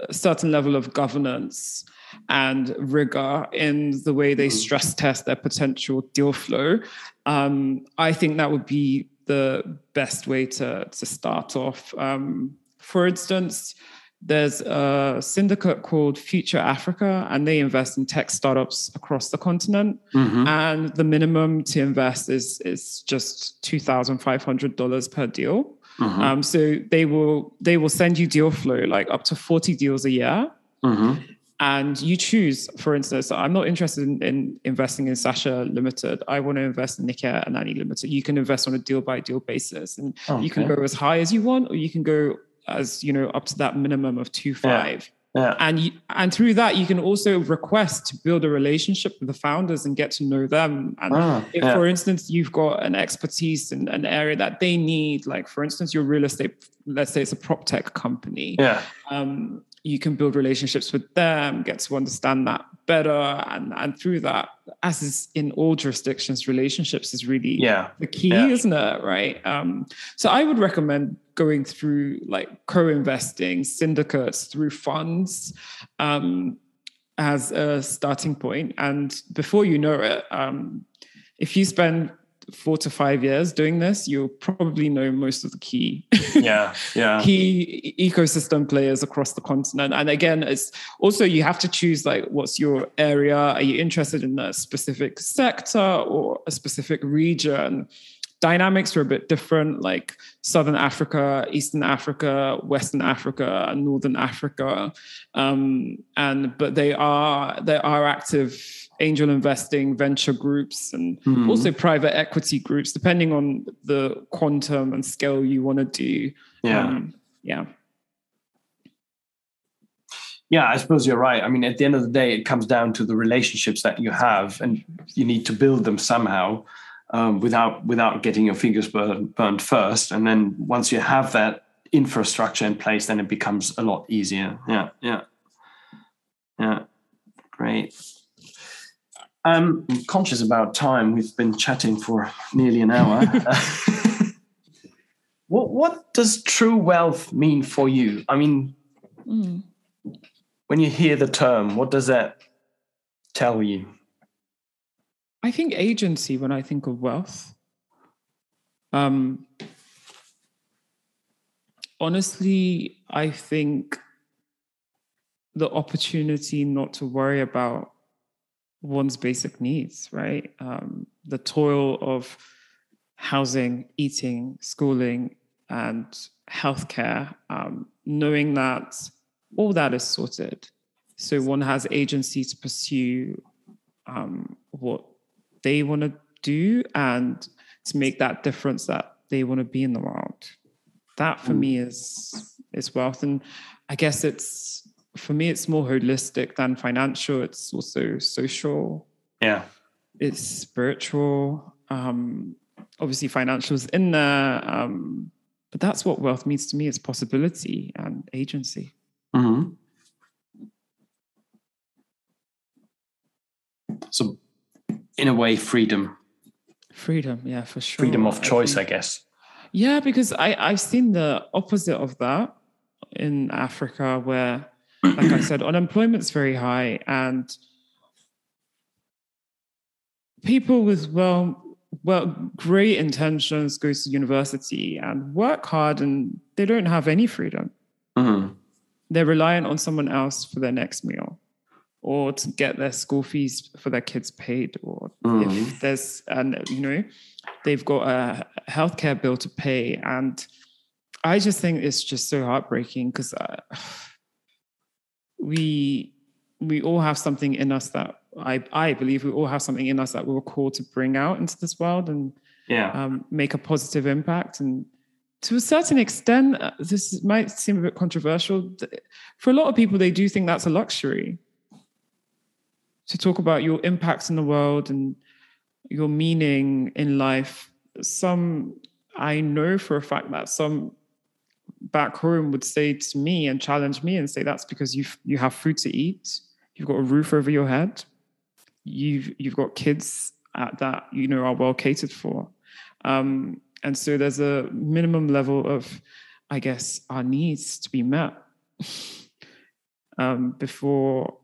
a certain level of governance and rigor in the way they mm-hmm. stress test their potential deal flow. Um, I think that would be the best way to, to start off. Um, for instance, there's a syndicate called Future Africa, and they invest in tech startups across the continent. Mm-hmm. And the minimum to invest is is just two thousand five hundred dollars per deal. Mm-hmm. Um, so they will they will send you deal flow like up to forty deals a year. Mm-hmm. And you choose, for instance, I'm not interested in, in, investing in Sasha Limited. I want to invest in Nikkei and Anani Limited. You can invest on a deal by deal basis, and okay. you can go as high as you want, or you can go as you know up to that minimum of two five. Yeah. Yeah. And you, and through that, you can also request to build a relationship with the founders and get to know them. And Ah, if, yeah. for instance, you've got an expertise in an area that they need, like for instance, your real estate, let's say it's a prop tech company, Yeah. um, you can build relationships with them, get to understand that better, and and through that, as is in all jurisdictions, relationships is really Yeah. the key, Yeah. isn't it? Right. Um, so I would recommend going through like co-investing, syndicates, through funds um, as a starting point. And before you know it, um, if you spend four to five years doing this, you'll probably know most of the key Yeah. Yeah. key ecosystem players across the continent. And again, it's also you have to choose like what's your area. Are you interested in a specific sector or a specific region? Dynamics are a bit different, like Southern Africa, Eastern Africa, Western Africa, and Northern Africa. Um, and but they are there are active angel investing venture groups and Mhm. also private equity groups, depending on the quantum and scale you want to do. Yeah. Um, yeah. Yeah, I suppose you're right. I mean, at the end of the day, it comes down to the relationships that you have, and you need to build them somehow um, without without getting your fingers burned, burned first. And then once you have that infrastructure in place, then it becomes a lot easier. Yeah, yeah, yeah. Great. I'm conscious about time. We've been chatting for nearly an hour. what what does true wealth mean for you? I mean, Mm. when you hear the term, what does that tell you? I think agency when I think of wealth. Um, honestly, I think the opportunity not to worry about one's basic needs, right? Um, the toil of housing, eating, schooling, and healthcare, um, knowing that all that is sorted. So one has agency to pursue um, what they want to do and to make that difference that they want to be in the world. That for me is is wealth, and I guess it's for me it's more holistic than financial. It's also social. Yeah. It's spiritual. Um, obviously, financial is in there, um, but that's what wealth means to me: is possibility and agency. hmm So, in a way, freedom, Freedom, yeah, for sure. freedom of choice, think- I guess. Yeah, because I, I've seen the opposite of that in Africa, where, like I said, unemployment's very high and people with well well great intentions go to university and work hard and they don't have any freedom. hmm They're reliant on someone else for their next meal or to get their school fees for their kids paid or Mhm. if there's and you know they've got a healthcare bill to pay and i just think it's just so heartbreaking because uh, we we all have something in us that i i believe we all have something in us that we were called to bring out into this world and Yeah. um, make a positive impact. And to a certain extent, uh, this might seem a bit controversial. For a lot of people, they do think that's a luxury to talk about your impacts in the world and your meaning in life. Some, I know for a fact that some back home would say to me and challenge me and say that's because you you have food to eat, you've got a roof over your head, you've you've got kids at that you know are well catered for um, and so there's a minimum level of i guess our needs to be met um, before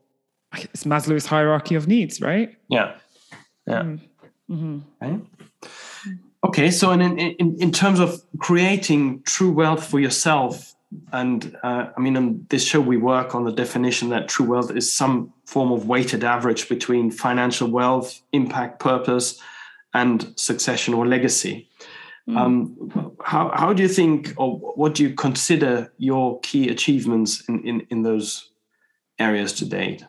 it's maslow's hierarchy of needs right Yeah. Yeah. Mhm. Okay. Okay. So, in, in in terms of creating true wealth for yourself, and uh, I mean, on this show we work on the definition that true wealth is some form of weighted average between financial wealth, impact, purpose, and succession or legacy. Mm. Um, how how do you think, or what do you consider your key achievements in in, in those areas to date?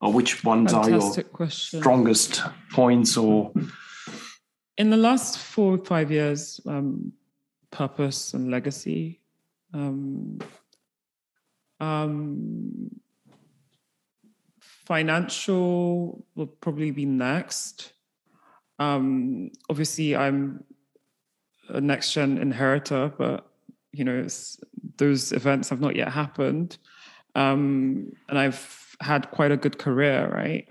Or which ones are your question strongest points or in the last four or five years, um, purpose and legacy. Um, um, financial will probably be next. Um, obviously, I'm a next gen inheritor, but you know those events have not yet happened, um, and I've had quite a good career, right?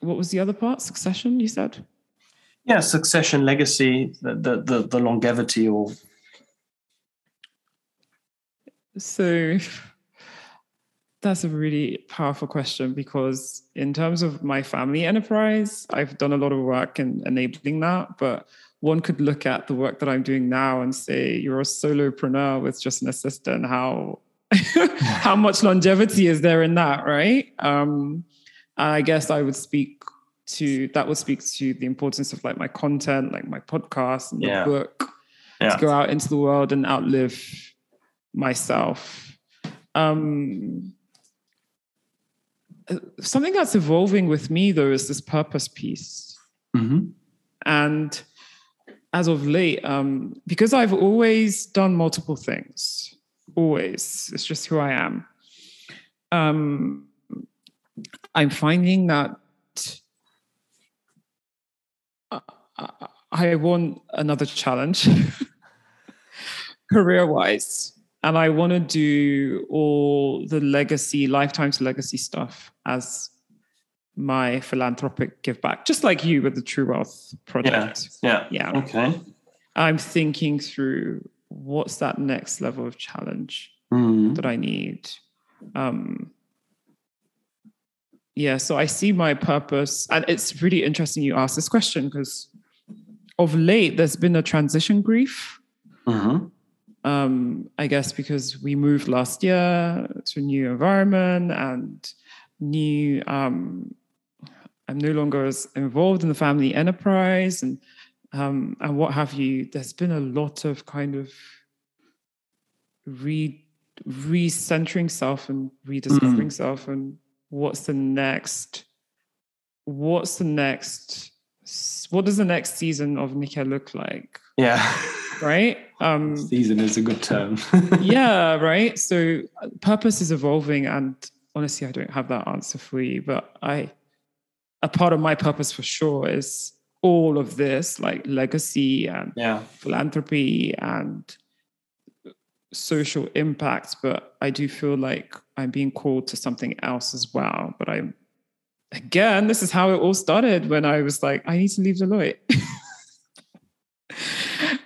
What was the other part? Succession, you said. Yeah, succession, legacy, the the the, the longevity, or so that's a really powerful question because, in terms of my family enterprise, I've done a lot of work in enabling that. But one could look at the work that I'm doing now and say, you're a solopreneur with just an assistant. How how much longevity is there in that, right? Um, I guess I would speak to that would speak to the importance of like my content, like my podcast and Yeah. the book, Yeah. to go out into the world and outlive myself. Um, uh, something that's evolving with me though is this purpose piece. Mhm. And as of late, um, because I've always done multiple things, always, it's just who I am. Um, I'm finding that I- I- want another challenge career wise. And I want to do all the legacy, lifetime to legacy stuff as my philanthropic give back, just like you with the True Wealth project. yeah, Yeah. yeah. okay. I'm thinking through what's that next level of challenge Mhm. that I need. Um, yeah, so I see my purpose, and it's really interesting you ask this question because of late there's been a transition grief. Mhm. Um, I guess because we moved last year to a new environment and new. Um, I'm no longer as involved in the family enterprise and um, and what have you. There's been a lot of kind of re recentering self and rediscovering self and what's the next what's the next what does the next season of Nika look like Yeah. right um Season is a good term. yeah right so purpose is evolving and honestly i don't have that answer for you but i a part of my purpose for sure is all of this like legacy and Yeah. philanthropy and social impact but i do feel like i'm being called to something else as well. But i'm again this is how it all started when i was like i need to leave deloitte.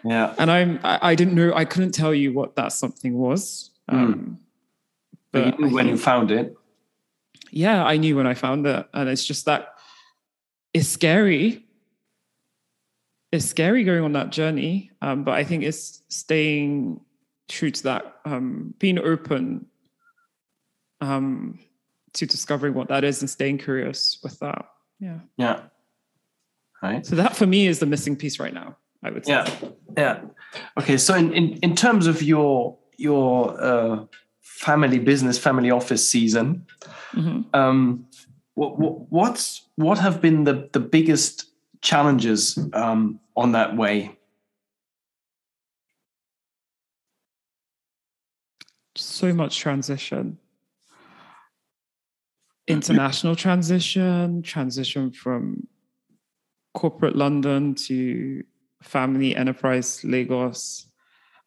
Yeah. and i'm I, I didn't know i couldn't tell you what that something was. Um, But you knew I when you found it. yeah i knew when i found it. And it's just that it's scary. It's scary going on that journey. Um, but i think it's staying true to that um, being open um, to discovering what that is and staying curious with that yeah Yeah. Right. so that for me is the missing piece right now i would say Yeah. Yeah. Okay. So in, in, in terms of your your uh, family business, family office season, Mhm. um, what, what what's what have been the the biggest challenges um, on that way? So much transition. International transition transition from corporate london to family enterprise lagos.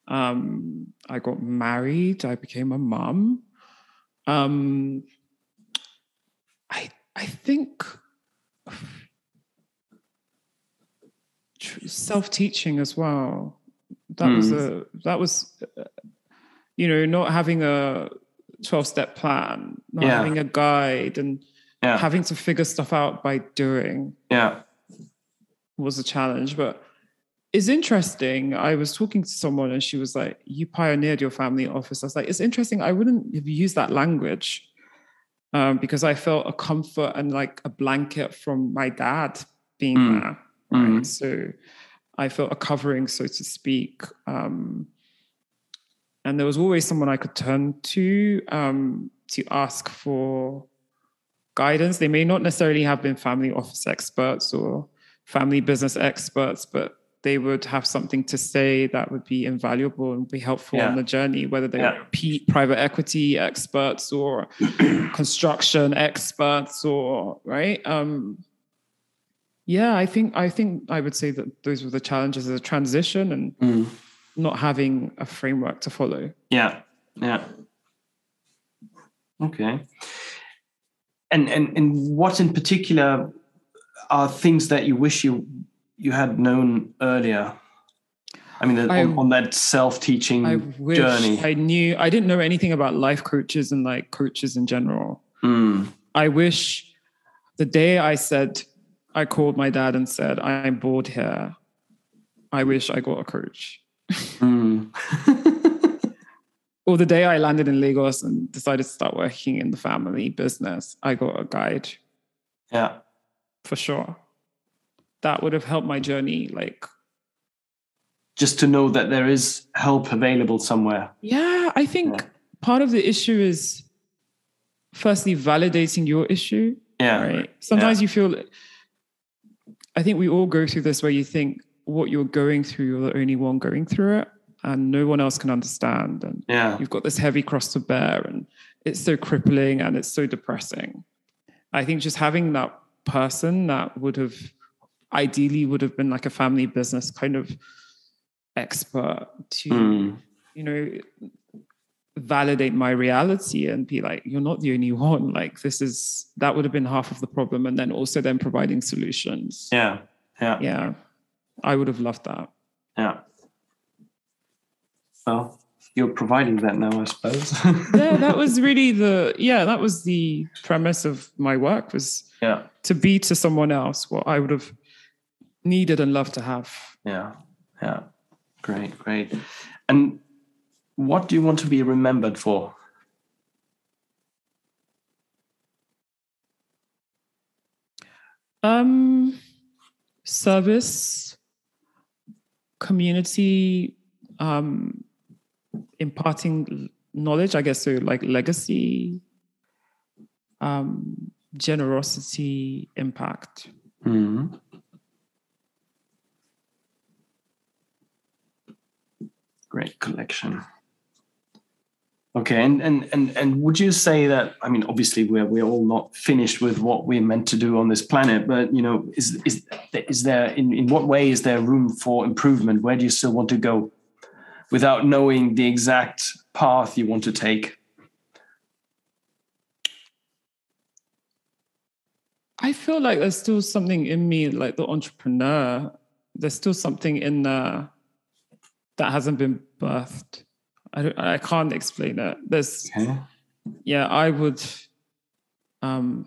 Um, i got married i became a mom um, i i think self-teaching as well. That was a that was you know not having a 12 step plan not Yeah. having a guide and Yeah. having to figure stuff out by doing Yeah. was a challenge but it's interesting i was talking to someone and she was like you pioneered your family office i was like it's interesting i wouldn't have used that language um, because i felt a comfort and like a blanket from my dad being Mm. there Mm. so i felt a covering so to speak um, and there was always someone i could turn to um, to ask for guidance they may not necessarily have been family office experts or family business experts but they would have something to say that would be invaluable and be helpful Yeah. on the journey, whether they Yeah. were P- private equity experts or construction experts or right. Um, yeah, I think I think I would say that those were the challenges of the transition and Mm. Not having a framework to follow. Yeah, yeah. Okay. And and and what in particular are things that you wish you you had known earlier? I mean, I- on, on that self-teaching I wish journey. I knew. I didn't know anything about life coaches and like coaches in general. Mm, I wish the day I said, I called my dad and said, I'm bored here. I wish I got a coach. Mm. Or the day I landed in Lagos and decided to start working in the family business, I got a guide yeah, for sure. That would have helped my journey. Like, just to know that there is help available somewhere. yeah, I think Yeah. part of the issue is firstly validating your issue. Yeah, right sometimes you feel i think we all go through this where you think what you're going through you're the only one going through it and no one else can understand and yeah, you've got this heavy cross to bear and it's so crippling and it's so depressing. I think just having that person that would have ideally would have been like a family business kind of expert to Mm, you know validate my reality and be like you're not the only one. Like this is that would have been half of the problem and then also then providing solutions. Yeah, yeah, yeah i would have loved that yeah. Well, you're providing that now, I suppose. yeah that was really the yeah that was the premise of my work was yeah, to be to someone else what i would have needed and loved to have yeah, yeah. Great, great. And what do you want to be remembered for? Um, service, community, um, imparting knowledge, I guess, so like legacy, um, generosity, impact. Mhm. Great collection. Okay, and, and and and would you say that? I mean, obviously, we're we're all not finished with what we're meant to do on this planet, but you know, is is is there in in what way is there room for improvement? Where do you still want to go, without knowing the exact path you want to take? I feel like there's still something in me, like the entrepreneur. There's still something in there that hasn't been birthed. I don't, I can't explain it. There's Okay. yeah, I would um,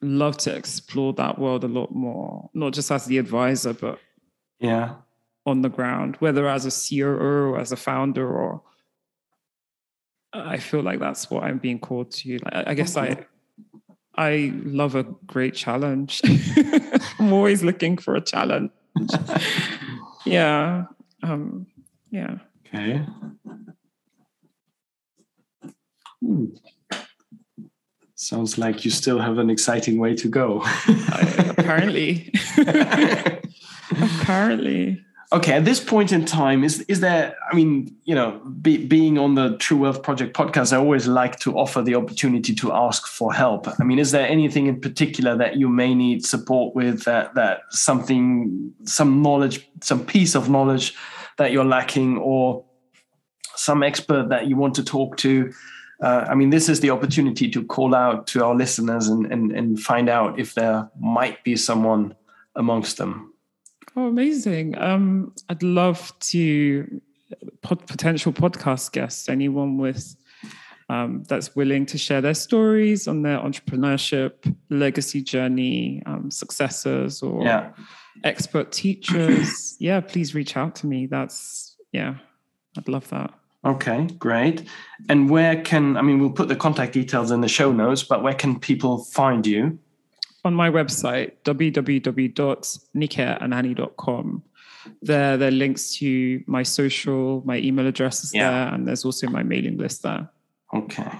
love to explore that world a lot more, not just as the advisor, but Yeah. on the ground, whether as a COO or as a founder, or I feel like that's what I'm being called to. Like, I- I guess Okay. I I love a great challenge. I'm always looking for a challenge. Yeah. Um, yeah. Okay. Hmm. Sounds like you still have an exciting way to go. Apparently. apparently. okay, at this point in time, is is there? I mean, you know, be, being on the True Wealth Project podcast, I always like to offer the opportunity to ask for help. I mean, is there anything in particular that you may need support with? That that something, some knowledge, some piece of knowledge that you're lacking, or some expert that you want to talk to? Uh, I mean, this is the opportunity to call out to our listeners and, and, and find out if there might be someone amongst them. Oh, amazing. Um, I'd love to pot- potential podcast guests, anyone with um, that's willing to share their stories on their entrepreneurship, legacy journey, um, successes, or Yeah. Expert teachers. yeah, please reach out to me. That's yeah, I'd love that. Okay, great. And where can, I mean, we'll put the contact details in the show notes, but where can people find you? on my website, www.nikeanani.com. There, there are links to my social, my email address is Yeah. there, and there's also my mailing list there. Okay.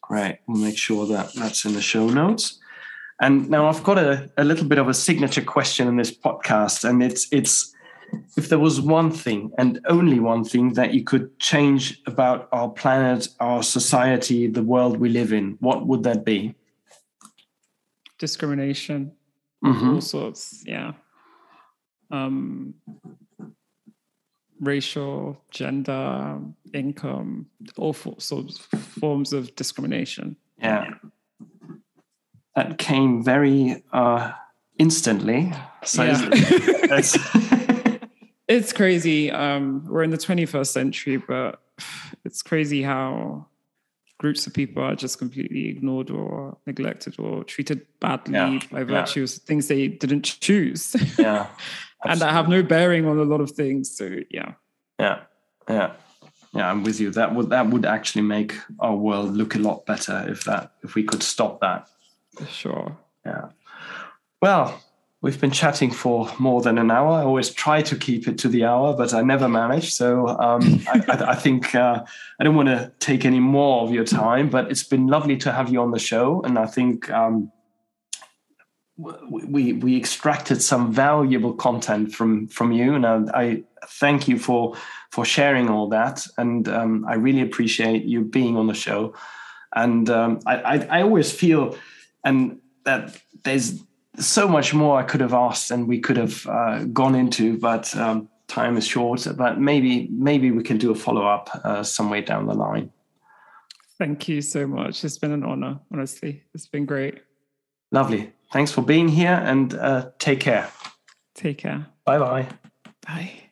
Great. We'll make sure that that's in the show notes. And now I've got a, a little bit of a signature question in this podcast, and it's it's if there was one thing and only one thing that you could change about our planet, our society, the world we live in, what would that be? Discrimination, mm-hmm. all sorts, yeah. Um, racial, gender, income, all sorts of forms of discrimination. Yeah. That came very uh, instantly. So yeah. it's crazy. Um, we're in the 21st century, but it's crazy how groups of people are just completely ignored or neglected or treated badly yeah. by virtue yeah. of things they didn't choose. Yeah. and that have no bearing on a lot of things. So yeah. Yeah. Yeah. Yeah, I'm with you. That would that would actually make our world look a lot better if that if we could stop that. Sure. Yeah. Well, We've been chatting for more than an hour. I always try to keep it to the hour, but I never manage. So um, I, I, I, think uh, I don't want to take any more of your time, but it's been lovely to have you on the show. And I think um, we we extracted some valuable content from from you, and I, I thank you for for sharing all that. And um, I really appreciate you being on the show. And um, I, I I always feel and that there's so much more I could have asked and we could have uh, gone into, but um, time is short. But maybe maybe we can do a follow up uh, somewhere down the line. Thank you so much. It's been an honor. Honestly, it's been great. Lovely. Thanks for being here and uh, take care. Take care. Bye-bye. Bye.